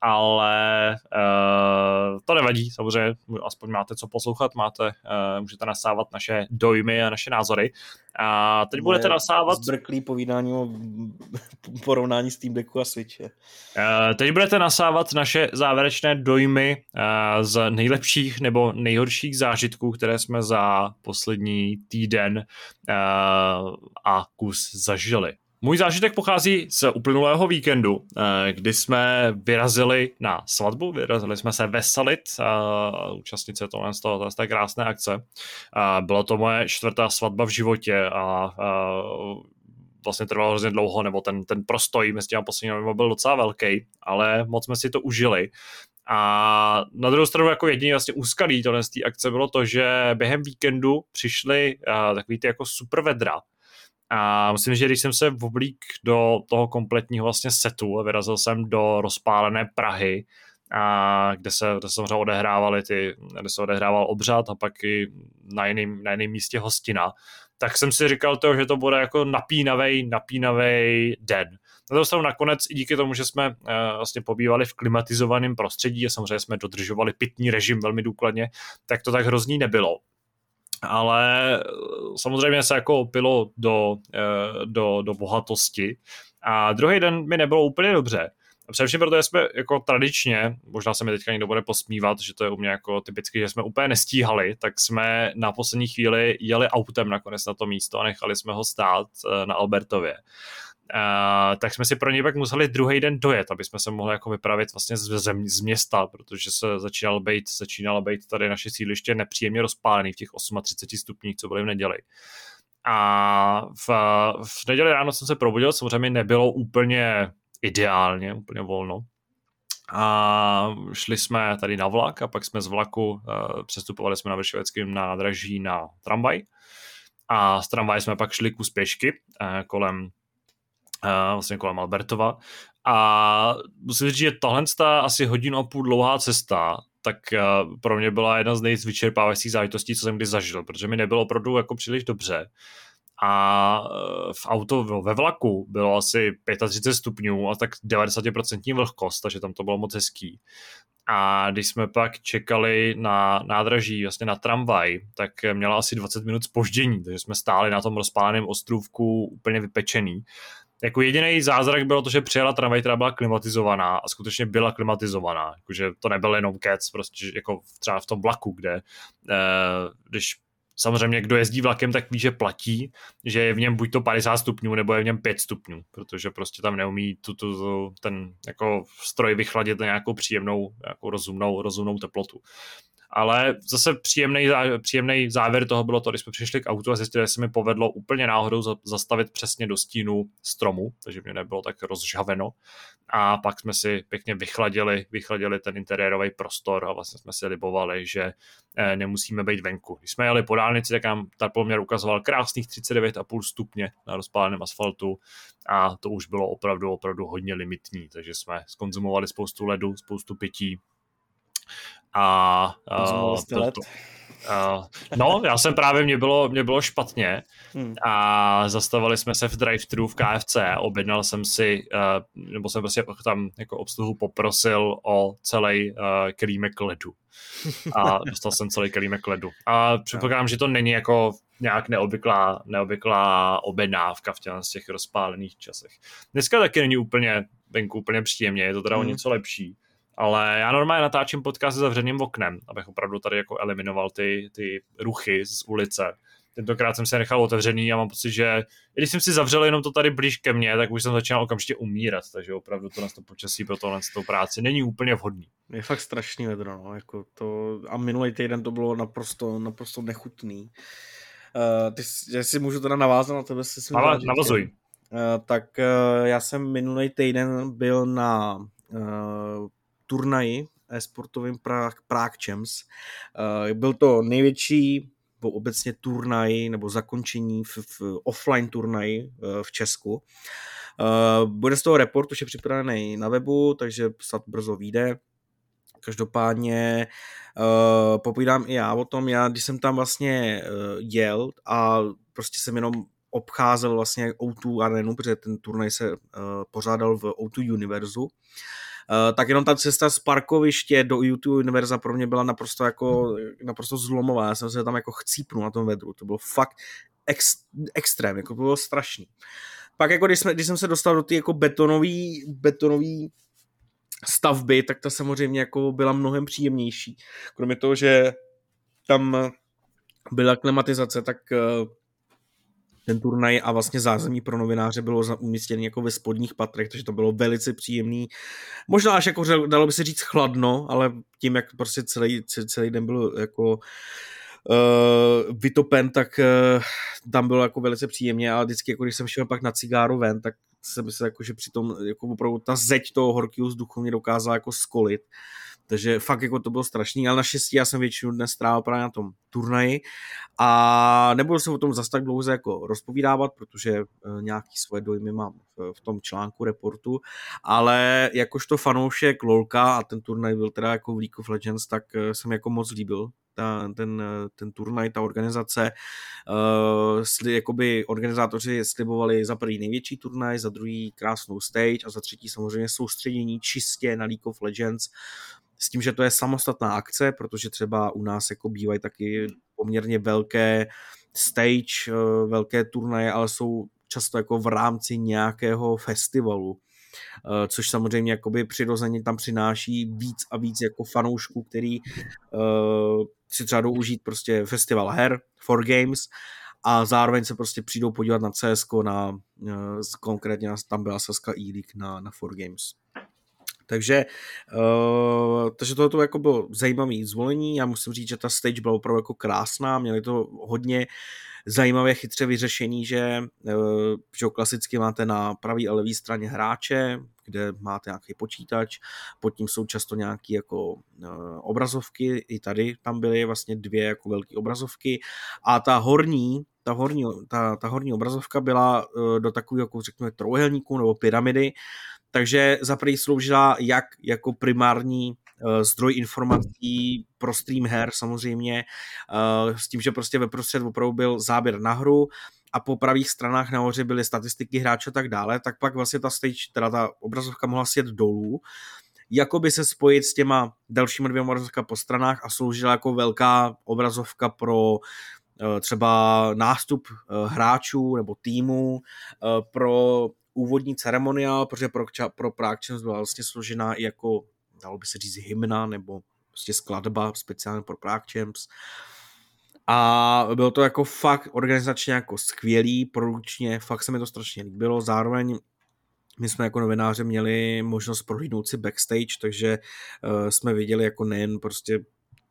Ale uh, to nevadí, samozřejmě, aspoň máte co poslouchat, máte, uh, můžete nasávat naše dojmy a naše názory. A teď budete nasávat... Zbrklý povídání o porovnání Steam Decku a Switche. Uh, teď budete nasávat naše závěrečné dojmy uh, z nejlepších nebo nejhorších zážitků, které jsme za poslední týden uh, a kus zažili. Můj zážitek pochází z uplynulého víkendu, eh, kdy jsme vyrazili na svatbu, vyrazili jsme se veselit, účastnice tohle z toho, z té krásné akce. Byla to moje čtvrtá svatba v životě a vlastně trvalo hrozně dlouho, nebo ten, ten prostoj mezi těma posledními byl docela velký, ale moc jsme si to užili. A na druhou stranu jako jediný vlastně úskalí tohle z té akce bylo to, že během víkendu přišly uh, takový ty jako super vedra, a myslím, že když jsem se oblík do toho kompletního vlastně setu a vyrazil jsem do rozpálené Prahy, a kde se, kde se samozřejmě odehrávaly ty, kde se odehrával obřad a pak i na jiném, na jiném místě hostina, tak jsem si říkal to, že to bude jako napínavý, napínavý den. Na druhou stranu nakonec i díky tomu, že jsme uh, vlastně pobývali v klimatizovaném prostředí a samozřejmě jsme dodržovali pitný režim velmi důkladně, tak to tak hrozný nebylo ale eh, samozřejmě se jako opilo do, eh, do, do bohatosti a druhý den mi nebylo úplně dobře. Především protože jsme jako tradičně, možná se mi teďka někdo bude posmívat, že to je u mě jako typicky, že jsme úplně nestíhali, tak jsme na poslední chvíli jeli autem nakonec na to místo a nechali jsme ho stát eh, na Albertově. Uh, tak jsme si pro něj pak museli druhý den dojet, aby jsme se mohli jako vypravit vlastně z, zem, z města, protože se začínalo být, začínalo být tady naše sídliště nepříjemně rozpálený v těch 38 stupních, co byly v neděli. A v, v neděli ráno jsem se probudil, samozřejmě nebylo úplně ideálně, úplně volno. A šli jsme tady na vlak a pak jsme z vlaku uh, přestupovali jsme na Vršoveckém nádraží na tramvaj. A z tramvaje jsme pak šli kus pěšky uh, kolem vlastně kolem Albertova. A musím říct, že tohle je asi hodinu a půl dlouhá cesta, tak pro mě byla jedna z nejvyčerpávajících zážitostí, co jsem kdy zažil, protože mi nebylo opravdu jako příliš dobře. A e, v auto ve vlaku bylo asi 35 stupňů a tak 90% vlhkost, takže tam to bylo moc hezký. A když jsme pak čekali na nádraží, vlastně na tramvaj, tak měla asi 20 minut spoždění, takže jsme stáli na tom rozpáleném ostrůvku úplně vypečený jako jediný zázrak bylo to, že přijela tramvaj, která byla klimatizovaná a skutečně byla klimatizovaná. Jakože to nebyl jenom kec, prostě jako třeba v tom vlaku, kde eh, když samozřejmě kdo jezdí vlakem, tak ví, že platí, že je v něm buď to 50 stupňů, nebo je v něm 5 stupňů, protože prostě tam neumí tu, tu, tu, ten jako stroj vychladit na nějakou příjemnou, nějakou rozumnou, rozumnou teplotu. Ale zase příjemný, závěr toho bylo to, když jsme přišli k autu a zjistili, že se mi povedlo úplně náhodou zastavit přesně do stínu stromu, takže mě nebylo tak rozžaveno. A pak jsme si pěkně vychladili, vychladili ten interiérový prostor a vlastně jsme si libovali, že eh, nemusíme být venku. Když jsme jeli po dálnici, tak nám termometr ukazoval krásných 39,5 stupně na rozpáleném asfaltu a to už bylo opravdu, opravdu hodně limitní, takže jsme skonzumovali spoustu ledu, spoustu pití, a, a to, to, a, no, já jsem právě, mě bylo, mě bylo špatně hmm. a zastavili jsme se v drive-thru v KFC, objednal jsem si, uh, nebo jsem prostě tam jako obsluhu poprosil o celý uh, kelímek ledu a dostal jsem celý kelímek ledu. A předpokládám, že to není jako nějak neobvyklá, neobvyklá objednávka v těch, z těch rozpálených časech. Dneska taky není úplně venku úplně příjemně, je to teda hmm. o něco lepší ale já normálně natáčím podcast s zavřeným oknem, abych opravdu tady jako eliminoval ty, ty ruchy z ulice. Tentokrát jsem se nechal otevřený a mám pocit, že když jsem si zavřel jenom to tady blíž ke mně, tak už jsem začínal okamžitě umírat, takže opravdu to na to počasí pro tohle tou práci není úplně vhodný. Je fakt strašný vedro, no, jako to, a minulý týden to bylo naprosto, naprosto nechutný. Uh, ty, jestli můžu teda navázat na tebe, se Nava, navazuj. Uh, tak uh, já jsem minulý týden byl na uh, turnaji e-sportovým Prague, Prague Champs. Eh, byl to největší obecně turnaj nebo zakončení v, v offline turnaji eh, v Česku. Eh, bude z toho report, už je připravený na webu, takže snad brzo vyjde. Každopádně popovídám i já o tom, já když jsem tam vlastně uh, jel a prostě jsem jenom obcházel vlastně O2 arenu, protože ten turnaj se pořádal v O2 Univerzu, tak jenom ta cesta z parkoviště do YouTube Univerza pro mě byla naprosto jako, naprosto zlomová. Já jsem se tam jako chcípnul na tom vedru. To bylo fakt ex, extrém, jako to bylo strašný. Pak jako když, jsme, když jsem se dostal do ty jako betonový, betonový stavby, tak ta samozřejmě jako byla mnohem příjemnější. Kromě toho, že tam byla klimatizace, tak eh, ten turnaj a vlastně zázemí pro novináře bylo umístěné jako ve spodních patrech, takže to bylo velice příjemný. Možná až jako dalo by se říct chladno, ale tím, jak prostě celý, celý den byl jako uh, vytopen, tak uh, tam bylo jako velice příjemně a vždycky, jako když jsem šel pak na cigáru ven, tak jsem se jako, že přitom jako opravdu ta zeď toho horkého vzduchu mě dokázala jako skolit. Takže fakt jako to bylo strašný, ale naštěstí já jsem většinu dnes strávil právě na tom turnaji. A nebudu se o tom zase tak dlouze jako rozpovídávat, protože e, nějaký svoje dojmy mám v, tom článku reportu, ale jakožto fanoušek LOLka a ten turnaj byl teda jako v League of Legends, tak jsem jako moc líbil ta, ten, ten turnaj, ta organizace. Uh, sli, jakoby organizátoři slibovali za první největší turnaj, za druhý krásnou stage a za třetí samozřejmě soustředění čistě na League of Legends s tím, že to je samostatná akce, protože třeba u nás jako bývají taky poměrně velké stage, uh, velké turnaje, ale jsou často jako v rámci nějakého festivalu. Eh, což samozřejmě jakoby přirozeně tam přináší víc a víc jako fanoušků, který uh, si třeba jdou užít prostě festival her, for games a zároveň se prostě přijdou podívat na CS, na, konkrétně tam byla Saska e na, na for games. Takže, uh, takže tohle jako bylo zajímavé zvolení. Já musím říct, že ta stage byla opravdu jako krásná, měli to hodně zajímavě chytře vyřešení, že, uh, že klasicky máte na pravý a levý straně hráče, kde máte nějaký počítač, pod tím jsou často nějaké jako uh, obrazovky, i tady tam byly vlastně dvě jako velké obrazovky. A ta horní, ta horní, ta, ta horní obrazovka byla uh, do takového, jako řekněme, trojuhelníku nebo pyramidy, takže za první sloužila jak jako primární uh, zdroj informací pro stream her samozřejmě, uh, s tím, že prostě ve prostřed opravdu byl záběr na hru a po pravých stranách nahoře byly statistiky hráče a tak dále, tak pak vlastně ta stage, teda ta obrazovka mohla sjet dolů, jakoby se spojit s těma dalšími dvěma obrazovka po stranách a sloužila jako velká obrazovka pro eh, třeba nástup hráčů nebo týmu, pro úvodní ceremoniál, protože pro, pro Prague byla vlastně složená i jako, dalo by se říct, hymna nebo prostě skladba speciálně pro Prague Champs. A bylo to jako fakt organizačně jako skvělý, produkčně, fakt se mi to strašně líbilo. Zároveň my jsme jako novináři měli možnost prohlídnout si backstage, takže uh, jsme viděli jako nejen prostě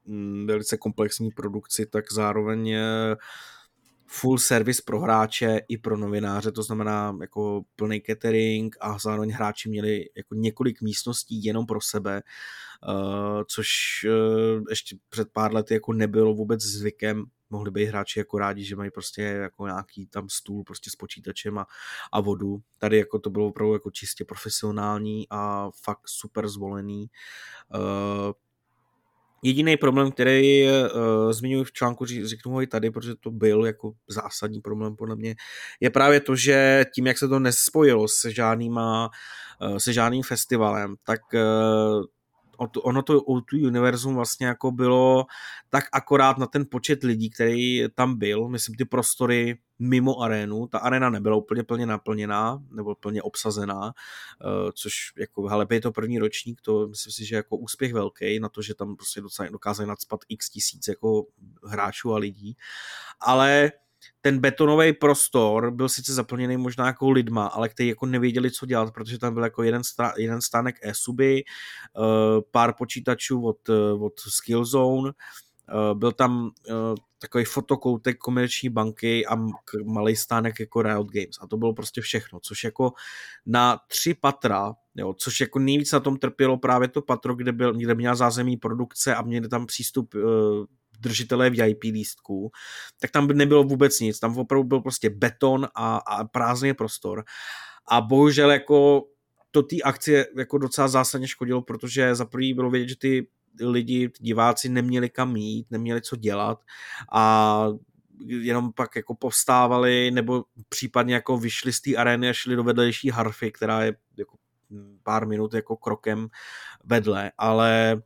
mm, velice komplexní produkci, tak zároveň uh, full service pro hráče i pro novináře, to znamená jako plný catering a zároveň hráči měli jako několik místností jenom pro sebe, uh, což uh, ještě před pár lety jako nebylo vůbec zvykem, mohli být hráči jako rádi, že mají prostě jako nějaký tam stůl prostě s počítačem a, a vodu. Tady jako to bylo opravdu jako čistě profesionální a fakt super zvolený. Uh, Jediný problém, který uh, zmiňuji v článku, řeknu ho i tady, protože to byl jako zásadní problém podle mě, je právě to, že tím, jak se to nespojilo se žádnýma, uh, se žádným festivalem, tak uh, ono to O2 univerzum vlastně jako bylo tak akorát na ten počet lidí, který tam byl, myslím ty prostory mimo arénu, ta arena nebyla úplně plně naplněná, nebo plně obsazená, eh, což jako, hele, je to první ročník, to myslím si, že jako úspěch velký na to, že tam prostě docela dokázali nadspat x tisíc jako hráčů a lidí, ale ten betonový prostor byl sice zaplněný možná jako lidma, ale kteří jako nevěděli, co dělat, protože tam byl jako jeden, stá, jeden stánek e-suby, uh, pár počítačů od, uh, od Skillzone, uh, byl tam takový fotokoutek komerční banky a malý stánek jako Riot Games. A to bylo prostě všechno, což jako na tři patra, jo, což jako nejvíc na tom trpělo právě to patro, kde, byl, kde měla zázemí produkce a měli tam přístup držitelé VIP lístků, tak tam by nebylo vůbec nic, tam opravdu byl prostě beton a, a prázdný prostor. A bohužel jako to té akci jako docela zásadně škodilo, protože za prvý bylo vědět, že ty lidi, ty diváci neměli kam jít, neměli co dělat a jenom pak jako povstávali nebo případně jako vyšli z té arény a šli do vedlejší harfy, která je jako pár minut jako krokem vedle, ale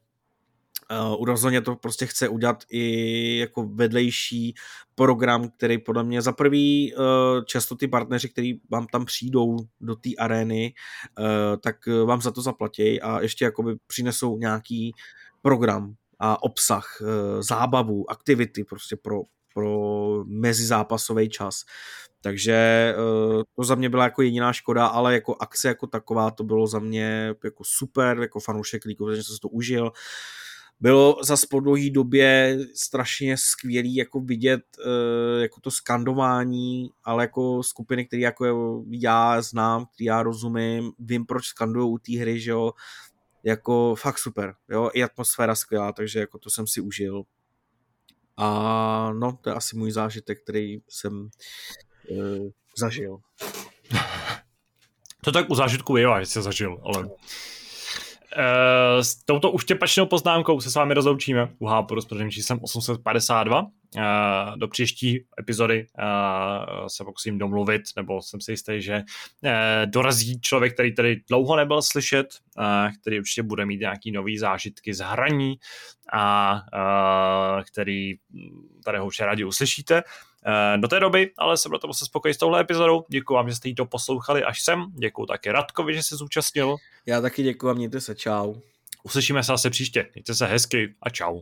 Uh, rozhodně to prostě chce udělat i jako vedlejší program, který podle mě za prvý uh, často ty partneři, kteří vám tam přijdou do té arény, uh, tak vám za to zaplatí a ještě jakoby přinesou nějaký program a obsah, uh, zábavu, aktivity prostě pro, pro mezizápasový čas. Takže to za mě byla jako jediná škoda, ale jako akce jako taková to bylo za mě jako super, jako fanoušek líku, že jsem si to užil bylo za po dlouhý době strašně skvělý jako vidět uh, jako to skandování, ale jako skupiny, které jako já znám, který já rozumím, vím, proč skandují u té hry, že jo, jako fakt super, jo, i atmosféra skvělá, takže jako to jsem si užil. A no, to je asi můj zážitek, který jsem uh, zažil. To tak u zážitku je, že jsi zažil, ale Uh, s touto uštěpačnou poznámkou se s vámi rozloučíme u Háporu s pořadím číslem 852. Uh, do příští epizody uh, se pokusím domluvit, nebo jsem si jistý, že dorazí člověk, který tady dlouho nebyl slyšet, který určitě bude mít nějaký nový zážitky z hraní a který tady ho už rádi uslyšíte. Eh, do té doby ale se budete muset spokojit s touhle epizodou. Děkuji vám, že jste jí to poslouchali až sem. Děkuji také Radkovi, že se zúčastnil. Já taky děkuji a mějte se. Čau. Uslyšíme se zase příště. Mějte se hezky a čau.